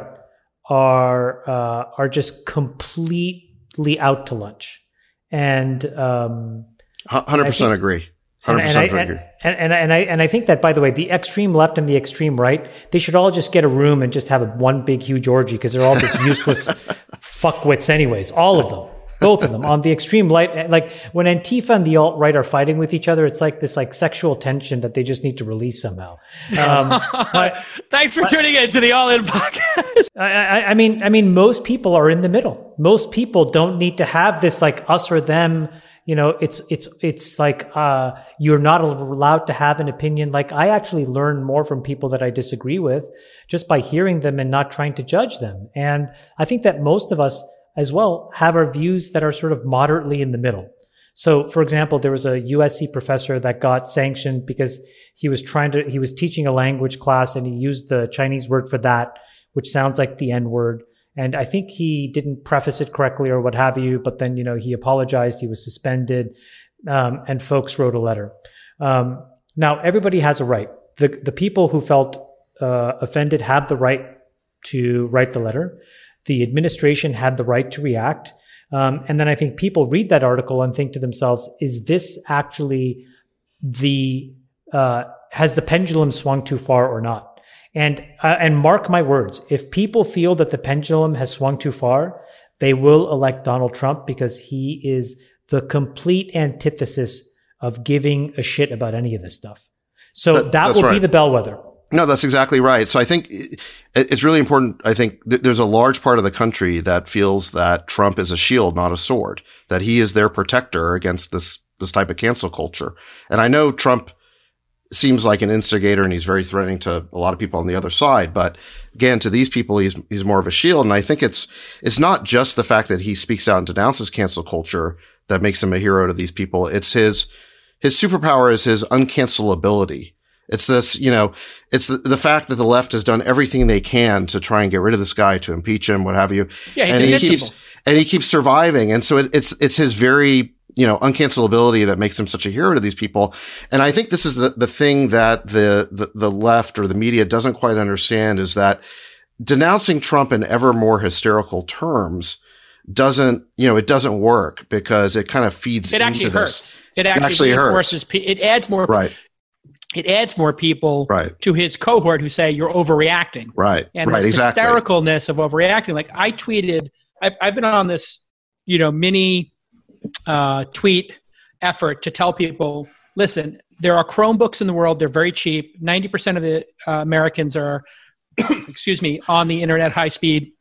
are uh, are just completely out to lunch, and um, Hundred percent agree. And, and, I, and, and, and I and I think that by the way, the extreme left and the extreme right, they should all just get a room and just have a, one big huge orgy because they're all just useless fuckwits, anyways. All of them, both of them. On the extreme right, like when Antifa and the alt right are fighting with each other, it's like this like sexual tension that they just need to release somehow. Um, but Thanks for tuning in to the All In podcast. I, I, I mean, I mean, most people are in the middle. Most people don't need to have this like us or them. You know, it's it's it's like uh, you're not allowed to have an opinion. Like I actually learn more from people that I disagree with just by hearing them and not trying to judge them. And I think that most of us as well have our views that are sort of moderately in the middle. So, for example, there was a USC professor that got sanctioned because he was trying to, he was teaching a language class and he used the Chinese word for that, which sounds like the N word. And I think he didn't preface it correctly or what have you, but then, you know, he apologized. He was suspended. Um, and folks wrote a letter. Um, now everybody has a right. The, the people who felt, uh, offended have the right to write the letter. The administration had the right to react. Um, and then I think people read that article and think to themselves, is this actually the, uh, has the pendulum swung too far or not? And, uh, and mark my words, if people feel that the pendulum has swung too far, they will elect Donald Trump because he is the complete antithesis of giving a shit about any of this stuff. So That- that, will be the bellwether. No, that's exactly right. So I think it's really important. I think th- there's a large part of the country that feels that Trump is a shield, not a sword, that he is their protector against this, this type of cancel culture. And I know Trump seems like an instigator and he's very threatening to a lot of people on the other side. But again, to these people, he's, he's more of a shield. And I think it's, it's not just the fact that he speaks out and denounces cancel culture that makes him a hero to these people. It's his, his superpower is his uncancelability. It's this, you know, it's the, the fact that the left has done everything they can to try and get rid of this guy, to impeach him, what have you. Yeah, he's and he keeps, and he keeps surviving. And so it, it's, it's his very, you know, uncancelability that makes him such a hero to these people. And I think this is the, the thing that the, the, the left or the media doesn't quite understand is that denouncing Trump in ever more hysterical terms doesn't, you know, it doesn't work because it kind of feeds It into actually this. hurts. It actually, actually hurts. Pe- it adds more. Right, It adds more people right, to his cohort who say you're overreacting. right, and right, this exactly. hystericalness of overreacting. Like I tweeted, I've, I've been on this, you know, mini uh, tweet effort to tell people, listen, there are Chromebooks in the world. They're very cheap. Ninety percent of the uh, Americans are, excuse me, on the internet high speed,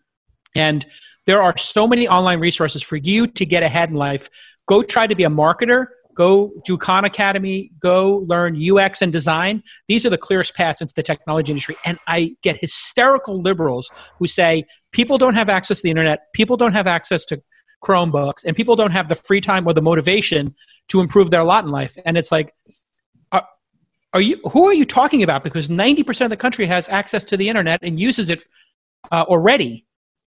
and there are so many online resources for you to get ahead in life. Go try to be a marketer. Go do Khan Academy. Go learn UX and design. These are the clearest paths into the technology industry. And I get hysterical liberals who say people don't have access to the internet, people don't have access to Chromebooks, and people don't have the free time or the motivation to improve their lot in life. And it's like, are, are you? Who are you talking about? Because ninety percent of the country has access to the internet and uses it uh, already.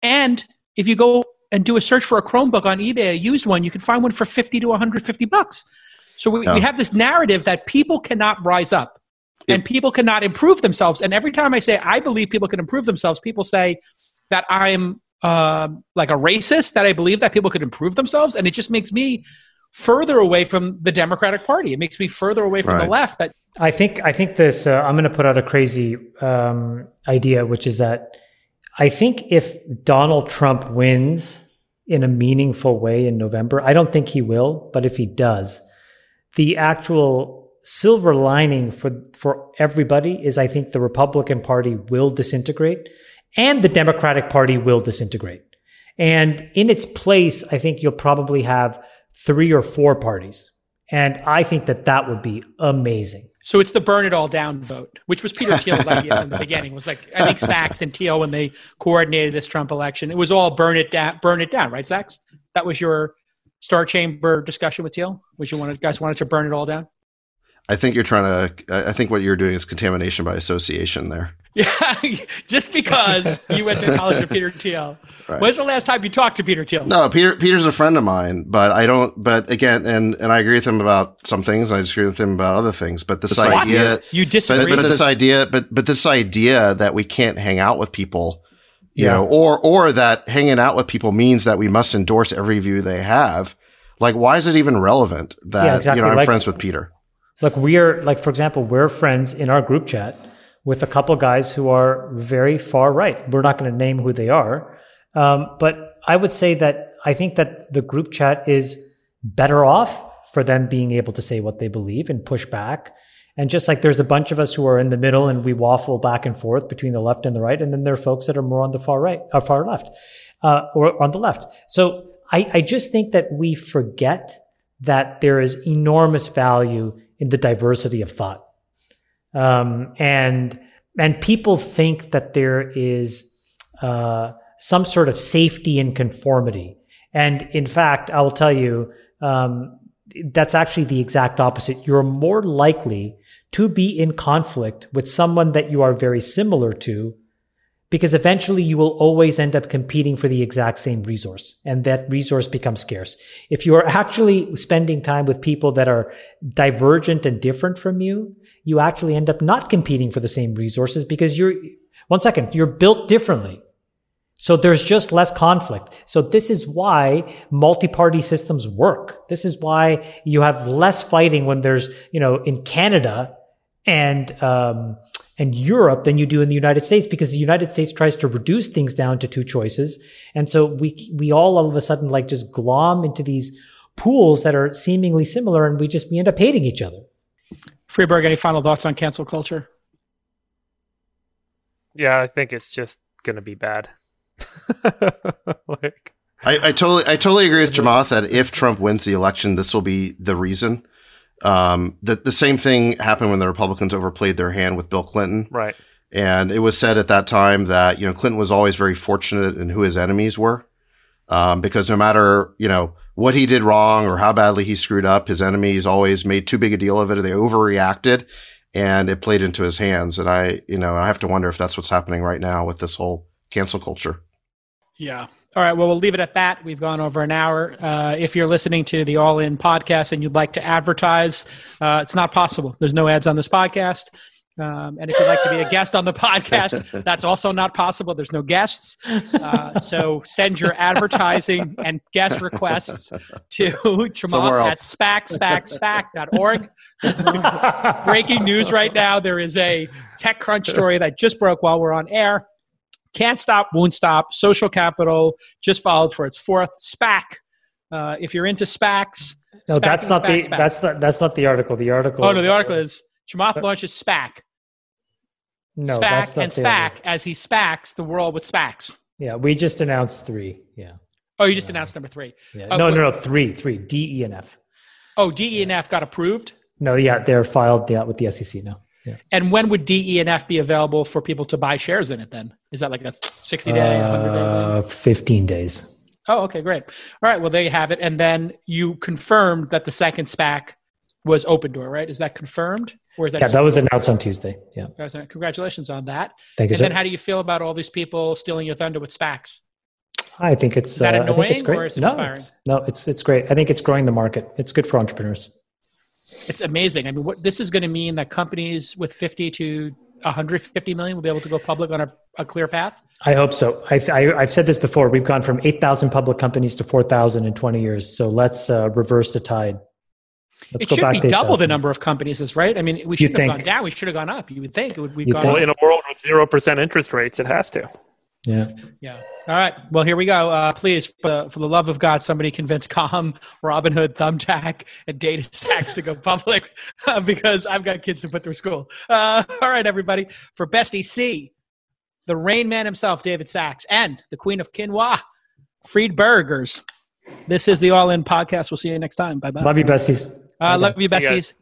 And if you go and do a search for a Chromebook on eBay, a used one, you can find one for 50 to 150 bucks. So we, Yeah. we have this narrative that people cannot rise up and people cannot improve themselves. And every time I say I believe people can improve themselves, people say that I'm um like a racist, that I believe that people could improve themselves. And it just makes me further away from the Democratic Party. It makes me further away from the left that I think I think this. Uh, I'm going to put out a crazy um, idea, which is that I think if Donald Trump wins in a meaningful way in November, I don't think he will, but if he does, the actual silver lining for for everybody is I think the Republican Party will disintegrate and the Democratic Party will disintegrate. And in its place, I think you'll probably have three or four parties. And I think that that would be amazing. So it's the burn it all down vote, which was Peter Thiel's idea from the beginning. It was like I think Sacks and Thiel when they coordinated this Trump election, it was all burn it down, burn it down, right, Sacks? That was your Star Chamber discussion with Thiel. Was you wanted guys wanted to burn it all down? I think you're trying to. I think what you're doing is contamination by association there. Yeah, just because you went to college with Peter Thiel. Right. When's the last time you talked to Peter Thiel? No, Peter. Peter's a friend of mine, but I don't. But again, and and I agree with him about some things. I disagree with him about other things. But this what? idea, you disagree. But, but this idea, but but this idea that we can't hang out with people, you yeah. know, or or that hanging out with people means that we must endorse every view they have. Like, why is it even relevant that yeah, exactly. you know I'm like, friends with Peter? Like we are, like for example, we're friends in our group chat with a couple guys who are very far right. We're not going to name who they are. Um, but I would say that I think that the group chat is better off for them being able to say what they believe and push back. And just like there's a bunch of us who are in the middle and we waffle back and forth between the left and the right. And then there are folks that are more on the far right or uh, far left, uh, or on the left. So I, I just think that we forget that there is enormous value in the diversity of thought. Um, and and people think that there is uh, some sort of safety in conformity. And in fact, I will tell you, um, that's actually the exact opposite. You're more likely to be in conflict with someone that you are very similar to because eventually you will always end up competing for the exact same resource and that resource becomes scarce. If you are actually spending time with people that are divergent and different from you, you actually end up not competing for the same resources because you're, one second, you're built differently. So there's just less conflict. So this is why multi-party systems work. This is why you have less fighting when there's, you know, in Canada and, um, and Europe than you do in the United States because the United States tries to reduce things down to two choices. And so we, we all all of a sudden like just glom into these pools that are seemingly similar and we just, we end up hating each other. Friedberg, any final thoughts on cancel culture? Yeah, I think it's just going to be bad. like, I, I, totally, I totally agree with Chamath that if Trump wins the election, this will be the reason. Um, the, the same thing happened when the Republicans overplayed their hand with Bill Clinton. Right. And it was said at that time that, you know, Clinton was always very fortunate in who his enemies were. Um, because no matter, you know, what he did wrong or how badly he screwed up, his enemies always made too big a deal of it or they overreacted and it played into his hands. And I, you know, I have to wonder if that's what's happening right now with this whole cancel culture. Yeah. All right. Well, we'll leave it at that. We've gone over an hour. Uh, if you're listening to the All In podcast and you'd like to advertise, uh, it's not possible. There's no ads on this podcast. Um, and if you'd like to be a guest on the podcast, that's also not possible. There's no guests. Uh, so send your advertising and guest requests to Chamath at spac, Breaking news right now. There is a TechCrunch story that just broke while we're on air can't stop, won't stop. Social Capital just filed for its fourth SPAC. Uh, if you're into SPACs, no, SPAC that's not SPAC, the SPAC. that's not that's not the article. The article. Oh no, the article is Chamath launches SPAC. No, SPAC and SPAC as he SPACs the world with SPACs. Yeah, we just announced three. Yeah. Oh, you just uh, announced number three. Yeah. Oh, no, no, no, three, three. D, E, and F. Oh, D, E, and F got approved. No, yeah, they're filed yeah, with the SEC now. Yeah. And when would D, E, and F be available for people to buy shares in it? Then is that like a sixty day, uh, day? Fifteen days. Oh, okay, great. All right, well, there you have it. And then you confirmed that the second SPAC was Opendoor, right? Is that confirmed, or is that? Yeah, that was announced on Tuesday. Yeah. Congratulations on that. Thank you. And sir. then, how do you feel about all these people stealing your thunder with SPACs? I think it's. Is that uh, annoying, I think it's great. or is it no, inspiring? No, it's it's great. I think it's growing the market. It's good for entrepreneurs it's amazing. I mean, what this is going to mean that companies with 50 to 150 million will be able to go public on a, a clear path? I hope so. I, have said this before. We've gone from 8,000 public companies to 4,000 in 20 years. So let's uh, reverse the tide. Let's it should be double the number of companies, is right? I mean, we should have gone down. We should have gone up. You would think it would. We've gone well, in a world with zero percent interest rates, it has to. Yeah. Yeah. All right. Well, here we go. Uh, please, for, for the love of God, somebody convince Calm, Robinhood, Thumbtack, and DataStax to go public uh, because I've got kids to put through school. Uh, all right, everybody. For Bestie C, the Rain Man himself, David Sacks, and the Queen of Quinoa, Freed Burgers. This is the All In Podcast. We'll see you next time. Bye bye. Love you, besties. Uh, love you, Hey, besties.